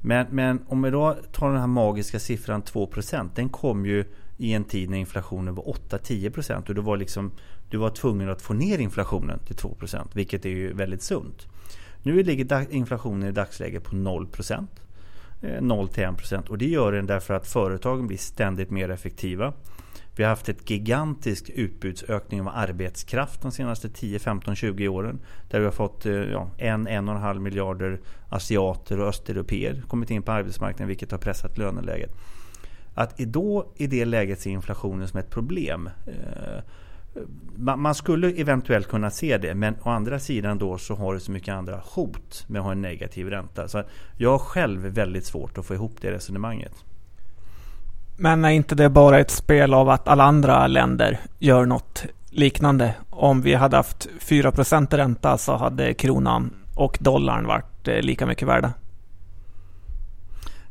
Men, men om vi då tar den här magiska siffran 2% Den kom ju i en tid när inflationen var 8-10% och du var, liksom, du var tvungen att få ner inflationen till 2% vilket är ju väldigt sunt. Nu ligger inflationen i dagsläget på 0% 0 eh, till 1% och det gör den därför att företagen blir ständigt mer effektiva. Vi har haft ett gigantisk utbudsökning av arbetskraft de senaste 10, 15, 20 åren. Där vi har fått eh, ja, en, en och en halv miljarder asiater och östeuropeer kommit in på arbetsmarknaden vilket har pressat löneläget. Att då i det läget se inflationen som ett problem eh, man skulle eventuellt kunna se det men å andra sidan då så har du så mycket andra hot med att ha en negativ ränta. Så jag har själv väldigt svårt att få ihop det resonemanget. Men är inte det bara ett spel av att alla andra länder gör något liknande? Om vi hade haft 4 ränta så hade kronan och dollarn varit eh, lika mycket värda.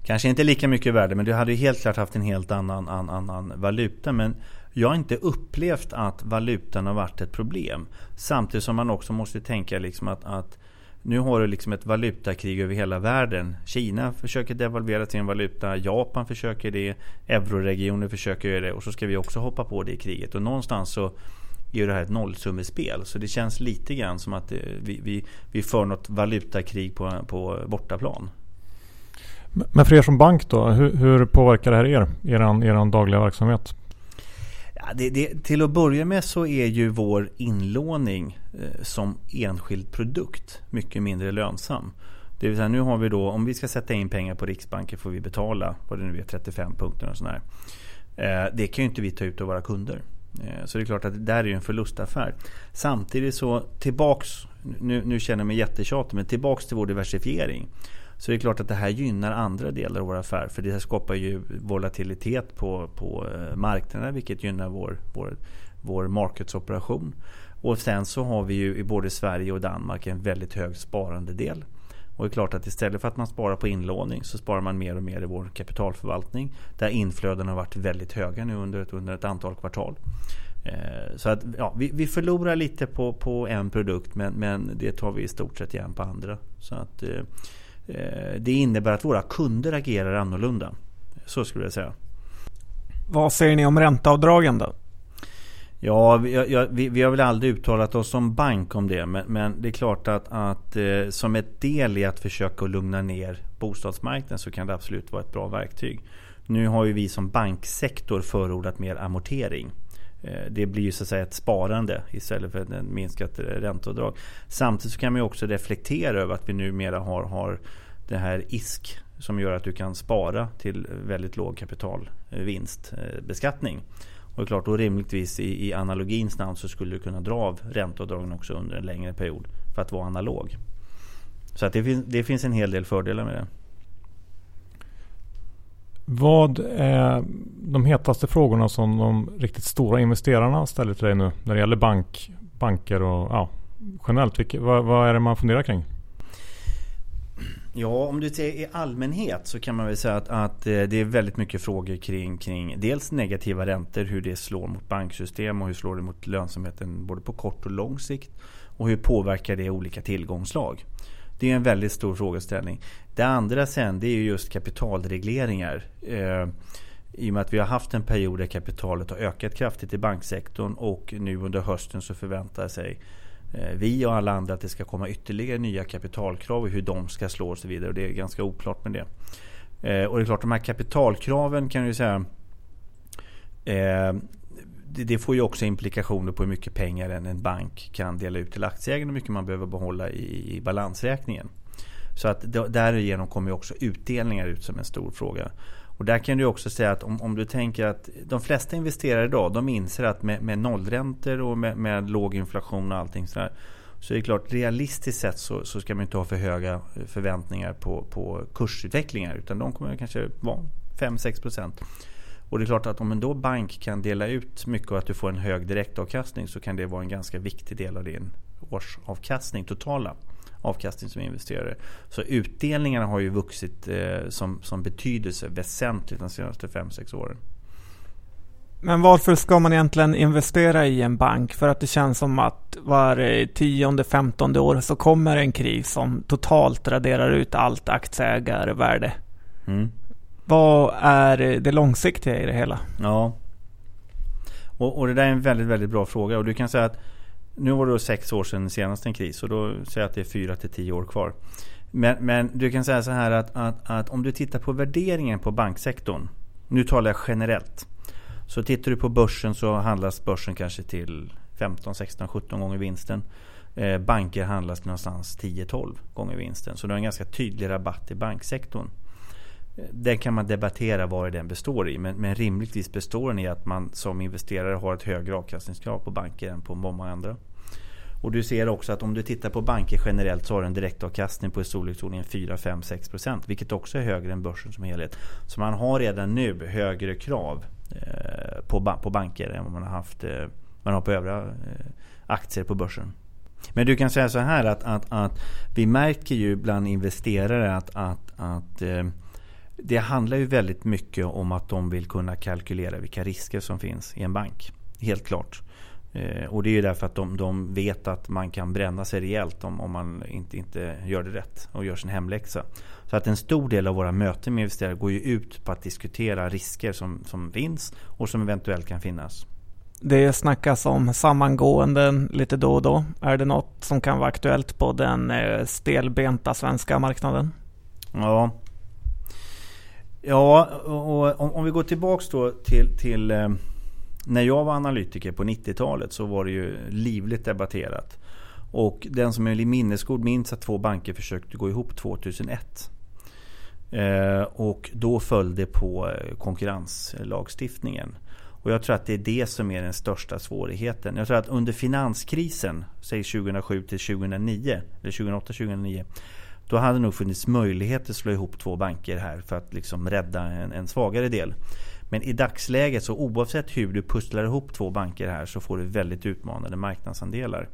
Kanske inte lika mycket värde men du hade helt klart haft en helt annan, annan, annan valuta. Men jag har inte upplevt att valutan har varit ett problem. Samtidigt som man också måste tänka liksom att, att nu har du liksom ett valutakrig över hela världen. Kina försöker devalvera sin valuta. Japan försöker det. Euroregionen försöker göra det. Och så ska vi också hoppa på det i kriget. Och någonstans så är det här ett nollsummespel. Så det känns lite grann som att eh, vi, vi, vi för något valutakrig på, på bortaplan. Men för er som bank då, hur, hur påverkar det här er? Er, er dagliga verksamhet? Ja, det, det, till att börja med så är ju vår inlåning eh, som enskild produkt mycket mindre lönsam. Det vill säga nu har vi då, om vi ska sätta in pengar på Riksbanken får vi betala vad det nu är, 35 punkter och sådär. Eh, det kan ju inte vi ta ut av våra kunder. Eh, så det är klart att det där är en förlustaffär. Samtidigt så tillbaks, nu, nu känner jag mig jättetjatig, men tillbaks till vår diversifiering. Så det är klart att det här gynnar andra delar av vår affär. För det här skapar ju volatilitet på, på eh, marknaden vilket gynnar vår, vår, vår marketsoperation. Och sen så har vi ju i både Sverige och Danmark en väldigt hög sparandedel. Och det är klart att istället för att man sparar på inlåning så sparar man mer och mer i vår kapitalförvaltning. Där inflödena har varit väldigt höga nu under ett, under ett antal kvartal. Eh, så att, ja, vi, vi förlorar lite på, på en produkt men, men det tar vi i stort sett igen på andra. Så att, Eh, det innebär att våra kunder agerar annorlunda. Så skulle jag säga. Vad säger ni om ränteavdragen då? Ja, vi, ja, vi, vi, har väl aldrig uttalat oss som bank om det. Men, men det är klart att, att eh, som ett del i att försöka lugna ner bostadsmarknaden så kan det absolut vara ett bra verktyg. Nu har ju vi som banksektor förordat mer amortering. Eh, det blir ju så att säga ett sparande istället för ett minskat ränteavdrag. Samtidigt så kan man ju också reflektera över att vi numera har, har det här ISK som gör att du kan spara till väldigt låg kapitalvinstbeskattning. Och det är klart, då rimligtvis i, i analogins namn så skulle du kunna dra av ränteavdragen också under en längre period för att vara analog. Så att det, finns, det finns en hel del fördelar med det. Vad är de hetaste frågorna som de riktigt stora investerarna ställer till dig nu när det gäller bank, banker och ja, generellt? Vilka, vad, vad är det man funderar kring? Ja, om du ser i allmänhet så kan man väl säga att, att eh, det är väldigt mycket frågor kring, kring dels negativa räntor, hur det slår mot banksystem och hur slår det mot lönsamheten både på kort och lång sikt. Och hur påverkar det olika tillgångslag? Det är en väldigt stor frågeställning. Det andra sen det är just kapitalregleringar. Eh, I och med att vi har haft en period där kapitalet har ökat kraftigt i banksektorn och nu under hösten så förväntar sig eh, vi och alla andra att det ska komma ytterligare nya kapitalkrav och hur de ska slå och så vidare. Och det är ganska oklart med det. Eh, och det är klart, de här kapitalkraven kan ju säga eh, det får ju också implikationer på hur mycket pengar en bank kan dela ut till aktieägarna och hur mycket man behöver behålla i balansräkningen. Så att därigenom kommer också utdelningar ut som en stor fråga. Och där kan du också säga att om, om du tänker att de flesta investerare idag de inser att med, med nollräntor och med, med låg inflation och allting sådär så är det klart realistiskt sett så, så ska man inte ha för höga förväntningar på, på kursutvecklingar utan de kommer kanske vara 5-6 och det är klart att om en då bank kan dela ut mycket och att du får en hög direktavkastning så kan det vara en ganska viktig del av din årsavkastning totala avkastning som investerare. Så utdelningarna har ju vuxit eh, som, som betydelse väsentligt de senaste 5-6 åren. Men varför ska man egentligen investera i en bank? För att det känns som att var tionde, femtonde år så kommer en kris som totalt raderar ut allt aktieägarvärde. Mm. Vad är det långsiktiga i det hela? Ja, och, och, det där är en väldigt, väldigt bra fråga. Och du kan säga att nu var det sex år sedan senast en kris och då säger jag att det är fyra till tio år kvar. Men, men du kan säga så här att, att, att, om du tittar på värderingen på banksektorn. Nu talar jag generellt. Så tittar du på börsen så handlas börsen kanske till 15, 16, 17 gånger vinsten. Eh, banker handlas någonstans 10-12 gånger vinsten. Så du har en ganska tydlig rabatt i banksektorn. Den kan man debattera vad den består i. Men, men rimligtvis består den i att man som investerare har ett högre avkastningskrav på banker än på många andra. Och du ser också att om du tittar på banker generellt så har en direktavkastning på i storleksordningen 4, 5, 6 procent. Vilket också är högre än börsen som helhet. Så man har redan nu högre krav eh, på, på banker än vad man har haft eh, man har på övriga eh, aktier på börsen. Men du kan säga så här att, att, att vi märker ju bland investerare att, att, att eh, det handlar ju väldigt mycket om att de vill kunna kalkylera vilka risker som finns i en bank. Helt klart. Eh, och det är ju därför att de, de vet att man kan bränna sig rejält om, om man inte, inte gör det rätt och gör sin hemläxa. Så att en stor del av våra möten med investerare går ju ut på att diskutera risker som, som finns och som eventuellt kan finnas. Det snackas om sammangåenden lite då och då. Är det något som kan vara aktuellt på den eh, stelbenta svenska marknaden? Ja, Ja, och om, om vi går tillbaks då till, till eh, när jag var analytiker på 90-talet så var det ju livligt debatterat. Och den som är minnesgod minns att två banker försökte gå ihop 2001. Eh, och då föll det på eh, konkurrenslagstiftningen. Och jag tror att det är det som är den största svårigheten. Jag tror att under finanskrisen, säg 2007 till 2009, eller 2008-2009 då hade det nog funnits möjlighet att slå ihop två banker här för att liksom rädda en, en svagare del. Men i dagsläget så oavsett hur du pusslar ihop två banker här så får du väldigt utmanande marknadsandelar.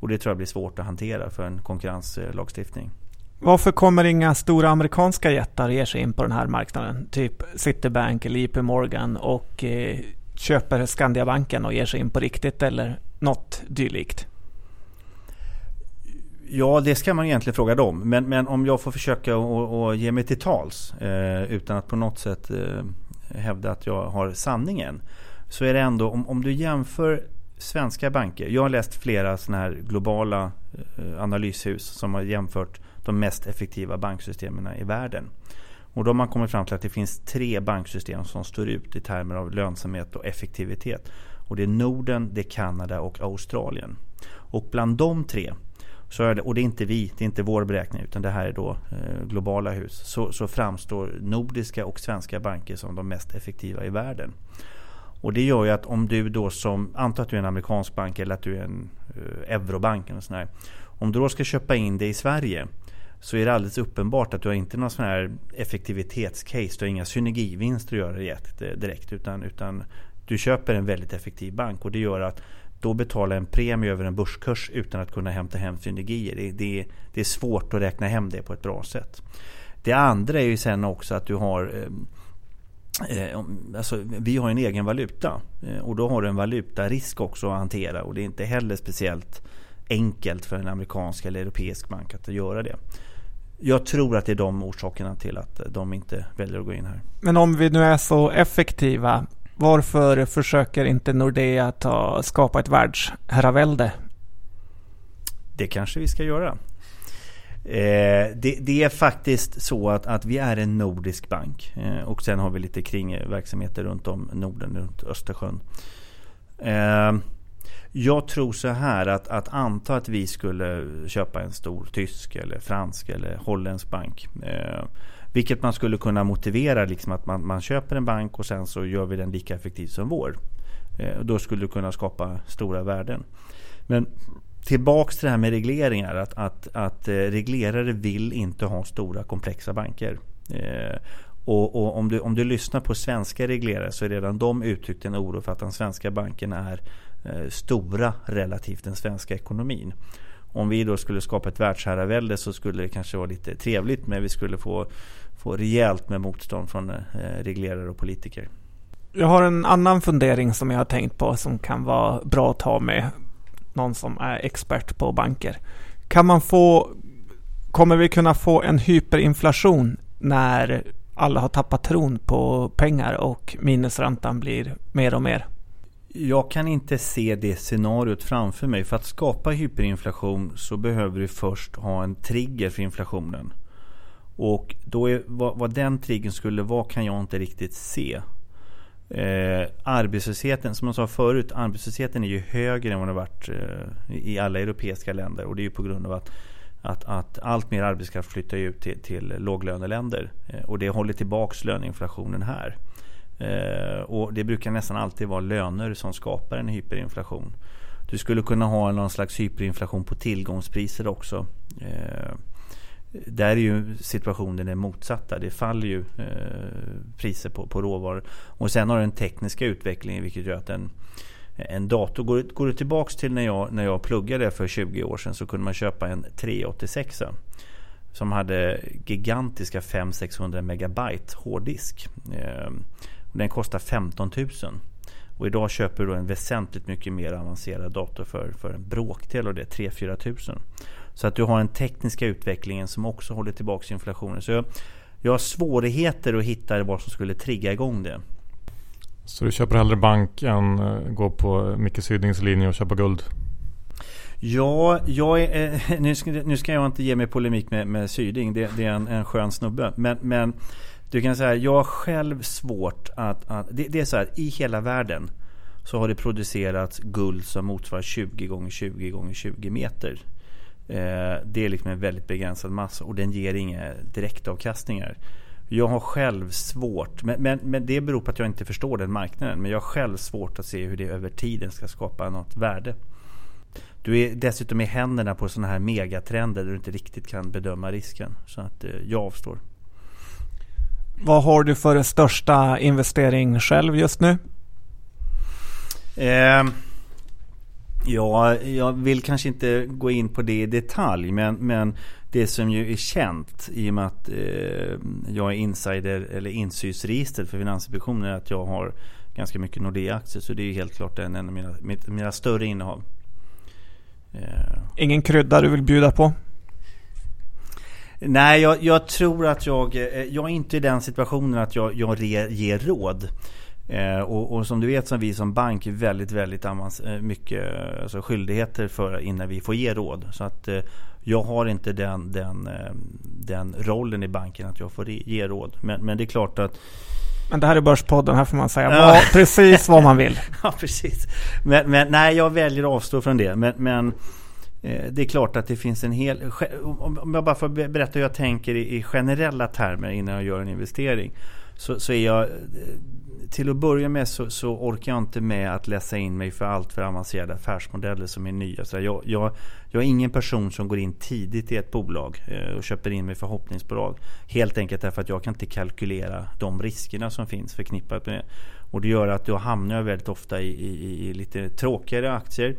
Och det tror jag blir svårt att hantera för en konkurrenslagstiftning. Varför kommer inga stora amerikanska jättar ger sig in på den här marknaden? Typ Citibank eller JP Morgan och eh, köper Skandiabanken och ger sig in på riktigt eller något dylikt? Ja, det ska man egentligen fråga dem. Men, men om jag får försöka att ge mig till tals eh, utan att på något sätt eh, hävda att jag har sanningen. Så är det ändå, om, om du jämför svenska banker. Jag har läst flera sådana här globala eh, analyshus som har jämfört de mest effektiva banksystemen i världen. Och då har man kommit fram till att det finns tre banksystem som står ut i termer av lönsamhet och effektivitet. Och det är Norden, det är Kanada och Australien. Och bland de tre så är det, och det är inte vi, det är inte vår beräkning utan det här är då eh, globala hus. Så, så, framstår nordiska och svenska banker som de mest effektiva i världen. Och det gör ju att om du då som, anta att du är en amerikansk bank eller att du är en eh, eurobank eller sån här, Om du då ska köpa in det i Sverige så är det alldeles uppenbart att du har inte någon sån här effektivitetscase. Du har inga synergivinster att göra direkt. Eh, direkt utan, utan du köper en väldigt effektiv bank och det gör att då betala en premie över en börskurs utan att kunna hämta hem synergier. Det, det, det är svårt att räkna hem det på ett bra sätt. Det andra är ju sen också att du har eh, eh alltså, vi har en egen valuta eh, och då har du en valutarisk också att hantera och det är inte heller speciellt enkelt för en amerikansk eller europeisk bank att göra det. Jag tror att det är de orsakerna till att de inte väljer att gå in här. Men om vi nu är så effektiva, varför försöker inte Nordea ta, skapa ett världsherravälde? Det kanske vi ska göra. Eh, det, det, är faktiskt så att, att vi är en nordisk bank eh, och sen har vi lite kringverksamheter runt om Norden, runt Östersjön. Eh, jag tror så här att, att anta att vi skulle köpa en stor tysk eller fransk eller holländsk bank. Eh, vilket man skulle kunna motivera liksom att man, man köper en bank och sen så gör vi den lika effektiv som vår. Eh, då skulle du kunna skapa stora värden. Men tillbaks till det här med regleringar. Att, att, att eh, reglerare vill inte ha stora komplexa banker. Eh, och, och, om, du, om du lyssnar på svenska reglerare så är redan de uttryckt en oro för att de svenska bankerna är eh, stora relativt den svenska ekonomin. Om vi då skulle skapa ett världsherravälde så skulle det kanske vara lite trevligt men vi skulle få, få rejält med motstånd från eh, reglerare och politiker. Jag har en annan fundering som jag har tänkt på som kan vara bra att ta med någon som är expert på banker. Kan man få, kommer vi kunna få en hyperinflation när alla har tappat tron på pengar och minusräntan blir mer och mer? Jag kan inte se det scenariot framför mig. För att skapa hyperinflation så behöver du först ha en trigger för inflationen. Och då är, vad, vad den triggern skulle vara kan jag inte riktigt se. Eh, arbetslösheten, som jag sa förut, arbetslösheten är ju högre än vad den har varit eh, i alla europeiska länder. Och det är ju på grund av att, att, att allt mer arbetskraft flyttar ut till, till låglöneländer. Eh, och det håller tillbaks löneinflationen här. Eh, och det brukar nästan alltid vara löner som skapar en hyperinflation. Du skulle kunna ha någon slags hyperinflation på tillgångspriser också. Eh, där är ju situationen den motsatta. Det faller ju eh, priser på, på råvaror. Och sen har du den tekniska utvecklingen vilket gör att en, en dator, går, går du tillbaks till när jag, när jag pluggade för 20 år sedan så kunde man köpa en 386 som hade gigantiska 500-600 megabyte hårddisk. Eh, Eh, den kostar 15 000. Och idag köper du en väsentligt mycket mer avancerad dator för, för en bråkdel av det, 3-4 tusen. Så att du har den tekniska utvecklingen som också håller tillbaka inflationen. Så jag, jag har svårigheter att hitta vad som skulle trigga igång det. Så du köper hellre bank än uh, gå på Micke Sydings linje och köpa guld? Ja, jag är, eh, *laughs* nu, ska, nu ska jag inte ge mig polemik med, med Syding. Det, det är en, en skön snubbe. Men, men du kan säga, jag har själv svårt att... att det, det, är så här, i hela världen så har det producerats guld som motsvarar 20 gånger 20 gånger 20 meter. Eh, det är liksom en väldigt begränsad massa och den ger inga direktavkastningar. Jag har själv svårt, men, men, men, det beror på att jag inte förstår den marknaden. Men jag har själv svårt att se hur det över tiden ska skapa något värde. Du är dessutom i händerna på sådana här megatrender där du inte riktigt kan bedöma risken. Så att eh, jag avstår. Vad har du för största investering själv just nu? Eh, ja, jag vill kanske inte gå in på det i detalj. Men, men det som ju är känt i och med att eh, jag är insider eller insynsregister för Finansinspektionen är att jag har ganska mycket Nordea-aktier. Så det är helt klart en, av mina, mina större innehav. Eh. Ingen krydda du vill bjuda på? Nej, jag, jag, tror att jag, eh, jag är inte i den situationen att jag, jag re, ger råd. Eh, och, och, som du vet så har vi som bank väldigt, väldigt eh, mycket alltså, skyldigheter för innan vi får ge råd. Så att eh, jag har inte den, den, eh, den rollen i banken att jag får ge råd. Men, men det är klart att men det här är Börspodden, här får man säga ja. precis vad man vill. *laughs* ja, precis. Men, men, nej, jag väljer att avstå från det. Men, men Eh, det är klart att det finns en hel... Om jag bara får berätta hur jag tänker i generella termer innan jag gör en investering. så, så är jag eh, till att börja med så, så, orkar jag inte med att läsa in mig för allt för avancerade affärsmodeller som är nya. Så jag, jag, jag är ingen person som går in tidigt i ett bolag eh, och köper in mig förhoppningsbolag. Helt enkelt därför att jag kan inte kalkylera de riskerna som finns förknippat med det. Och det gör att jag hamnar jag väldigt ofta i, i, i lite tråkigare aktier.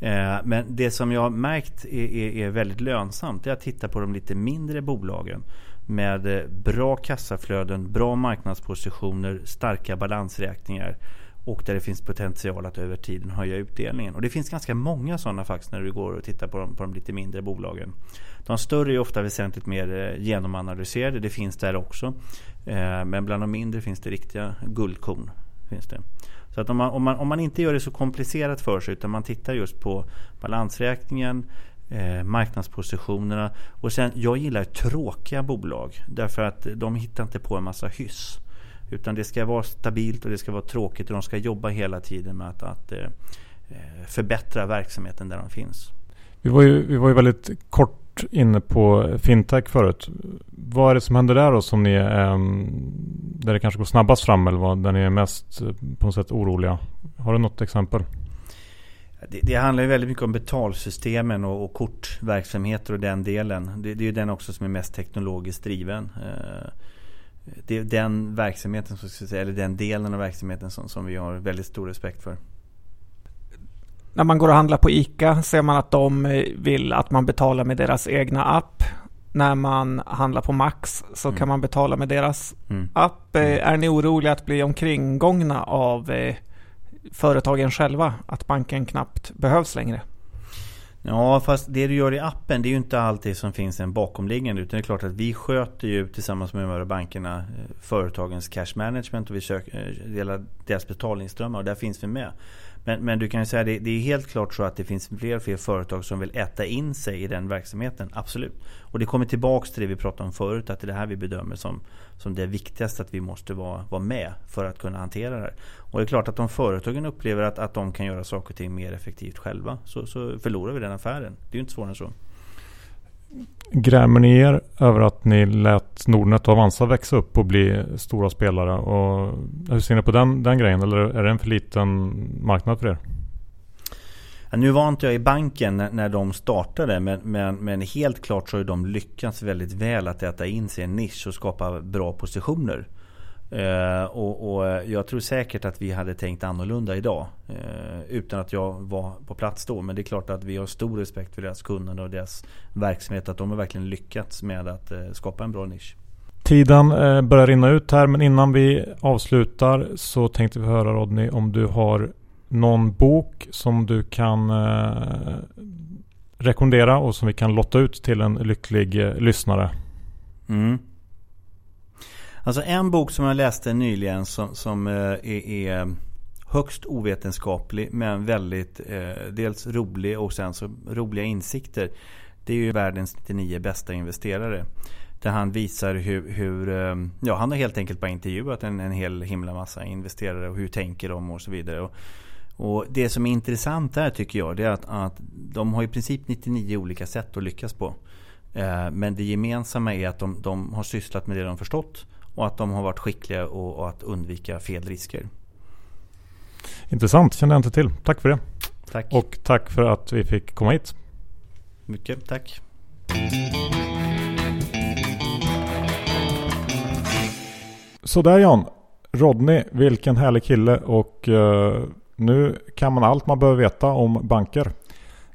Eh, men det som jag har märkt är, är, är väldigt lönsamt är att titta på de lite mindre bolagen med eh, bra kassaflöden, bra marknadspositioner, starka balansräkningar och där det finns potential att över tiden höja utdelningen. Och det finns ganska många sådana faktiskt när du går och tittar på de, på de lite mindre bolagen. De större är ofta väsentligt mer eh, genomanalyserade, det finns där också. Men bland de mindre finns det riktiga guldkorn. Finns det. Så att om man, om, man, om man inte gör det så komplicerat för sig utan man tittar just på balansräkningen, eh, marknadspositionerna. Och sen, jag gillar tråkiga bolag därför att de hittar inte på en massa hyss. Utan det ska vara stabilt och det ska vara tråkigt och de ska jobba hela tiden med att, att eh, eh förbättra verksamheten där de finns. Vi var, ju, vi var ju väldigt kort inne på fintech förut. Vad är det som händer där då som ni är, där det kanske går snabbast fram eller vad, där ni är mest eh, på något sätt oroliga? Har du något exempel? Det, det, handlar ju väldigt mycket om betalsystemen och, och kortverksamheter och den delen. Det, det är ju den också som är mest teknologiskt driven. Eh, det är den verksamheten, eller den delen av verksamheten som, som vi har väldigt stor respekt för. När man går och handlar på ICA ser man att de vill att man betalar med deras egna app. När man handlar på Max så mm. kan man betala med deras mm. app. Eh, mm. Är ni oroliga att bli omkringgångna av eh, företagen själva att banken knappt behövs längre. Ja, fast det du gör i appen det är ju inte alltid som finns en bakomliggande. Utan det är klart att vi sköter ju tillsammans med de här bankerna eh, företagens cash management och vi söker, delar deras betalningsströmmar och där finns vi med. Men, men du kan ju säga det, det är helt klart så att det finns fler och fler företag som vill äta in sig i den verksamheten. Absolut. Och det kommer tillbaks till det vi pratade om förut. Att det är det här vi bedömer som, som det viktigaste att vi måste vara, vara med för att kunna hantera det här. Och det är klart att om företagen upplever att, att de kan göra saker och ting mer effektivt själva så, så förlorar vi den affären. Det är ju inte svårare än så. Grämer ni er över att ni lät Nordnet och Avanza växa upp och bli stora spelare? Och hur ser ni på den, den grejen? Eller är det en för liten marknad för er? Ja, nu var inte jag i banken när, när de startade men, men, men, helt klart så har de lyckats väldigt väl att äta in sig en nisch och skapa bra positioner. Eh, och, och, jag tror säkert att vi hade tänkt annorlunda idag. Eh, utan att jag var på plats då. Men det är klart att vi har stor respekt för deras kunnande och deras verksamhet. Att de har verkligen lyckats med att eh, skapa en bra nisch. Tiden eh, börjar rinna ut här men innan vi avslutar så tänkte vi höra Rodney om du har någon bok som du kan eh, rekommendera och som vi kan lotta ut till en lycklig eh, lyssnare. Mm. Alltså en bok som jag läste nyligen som, som eh, är, är, högst ovetenskaplig men väldigt eh, dels rolig och sen så roliga insikter. Det är ju världens 99 bästa investerare. Där han visar hur, hur eh, ja han har helt enkelt bara intervjuat en, en hel himla massa investerare och hur tänker de och så vidare. Och, och det som är intressant där tycker jag det är att, att de har i princip 99 olika sätt att lyckas på. Eh, men det gemensamma är att de, de har sysslat med det de förstått och att de har varit skickliga och, och att undvika fel risker. Intressant, kände jag inte till. Tack för det. Tack. Och tack för att vi fick komma hit. Mycket tack. Sådär Jan. Rodney, vilken härlig kille och uh, nu kan man allt man behöver veta om banker.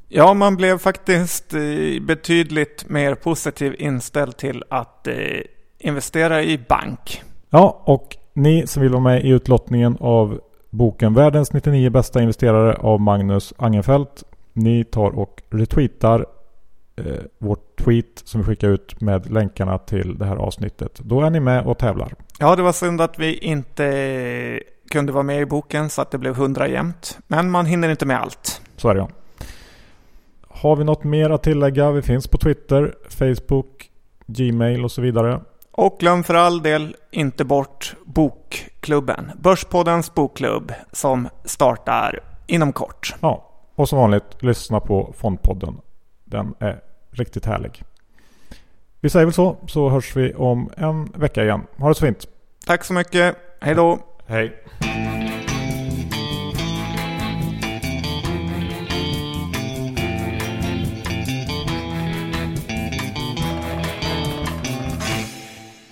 Ja, man blev faktiskt eh, betydligt mer positiv inställd till att eh, investera i bank. Ja, och ni som vill vara med i utlottningen av boken Världens 99 bästa investerare av Magnus Angenfelt. Ni tar och retweetar eh, vårt tweet som vi skickar ut med länkarna till det här avsnittet. Då är ni med och tävlar. Ja, det var synd att vi inte kunde vara med i boken så att det blev 100 jämnt. Men man hinner inte med allt. Så är det ja. Har vi något mer att tillägga? Vi finns på Twitter, Facebook, Gmail och så vidare. Och glöm för all del inte bort Bokklubben. Börspoddens bokklubb som startar inom kort. Ja, och som vanligt lyssna på Fondpodden. Den är riktigt härlig. Vi säger väl så, så hörs vi om en vecka igen. Ha det så fint. Tack så mycket. Hej då. Hej.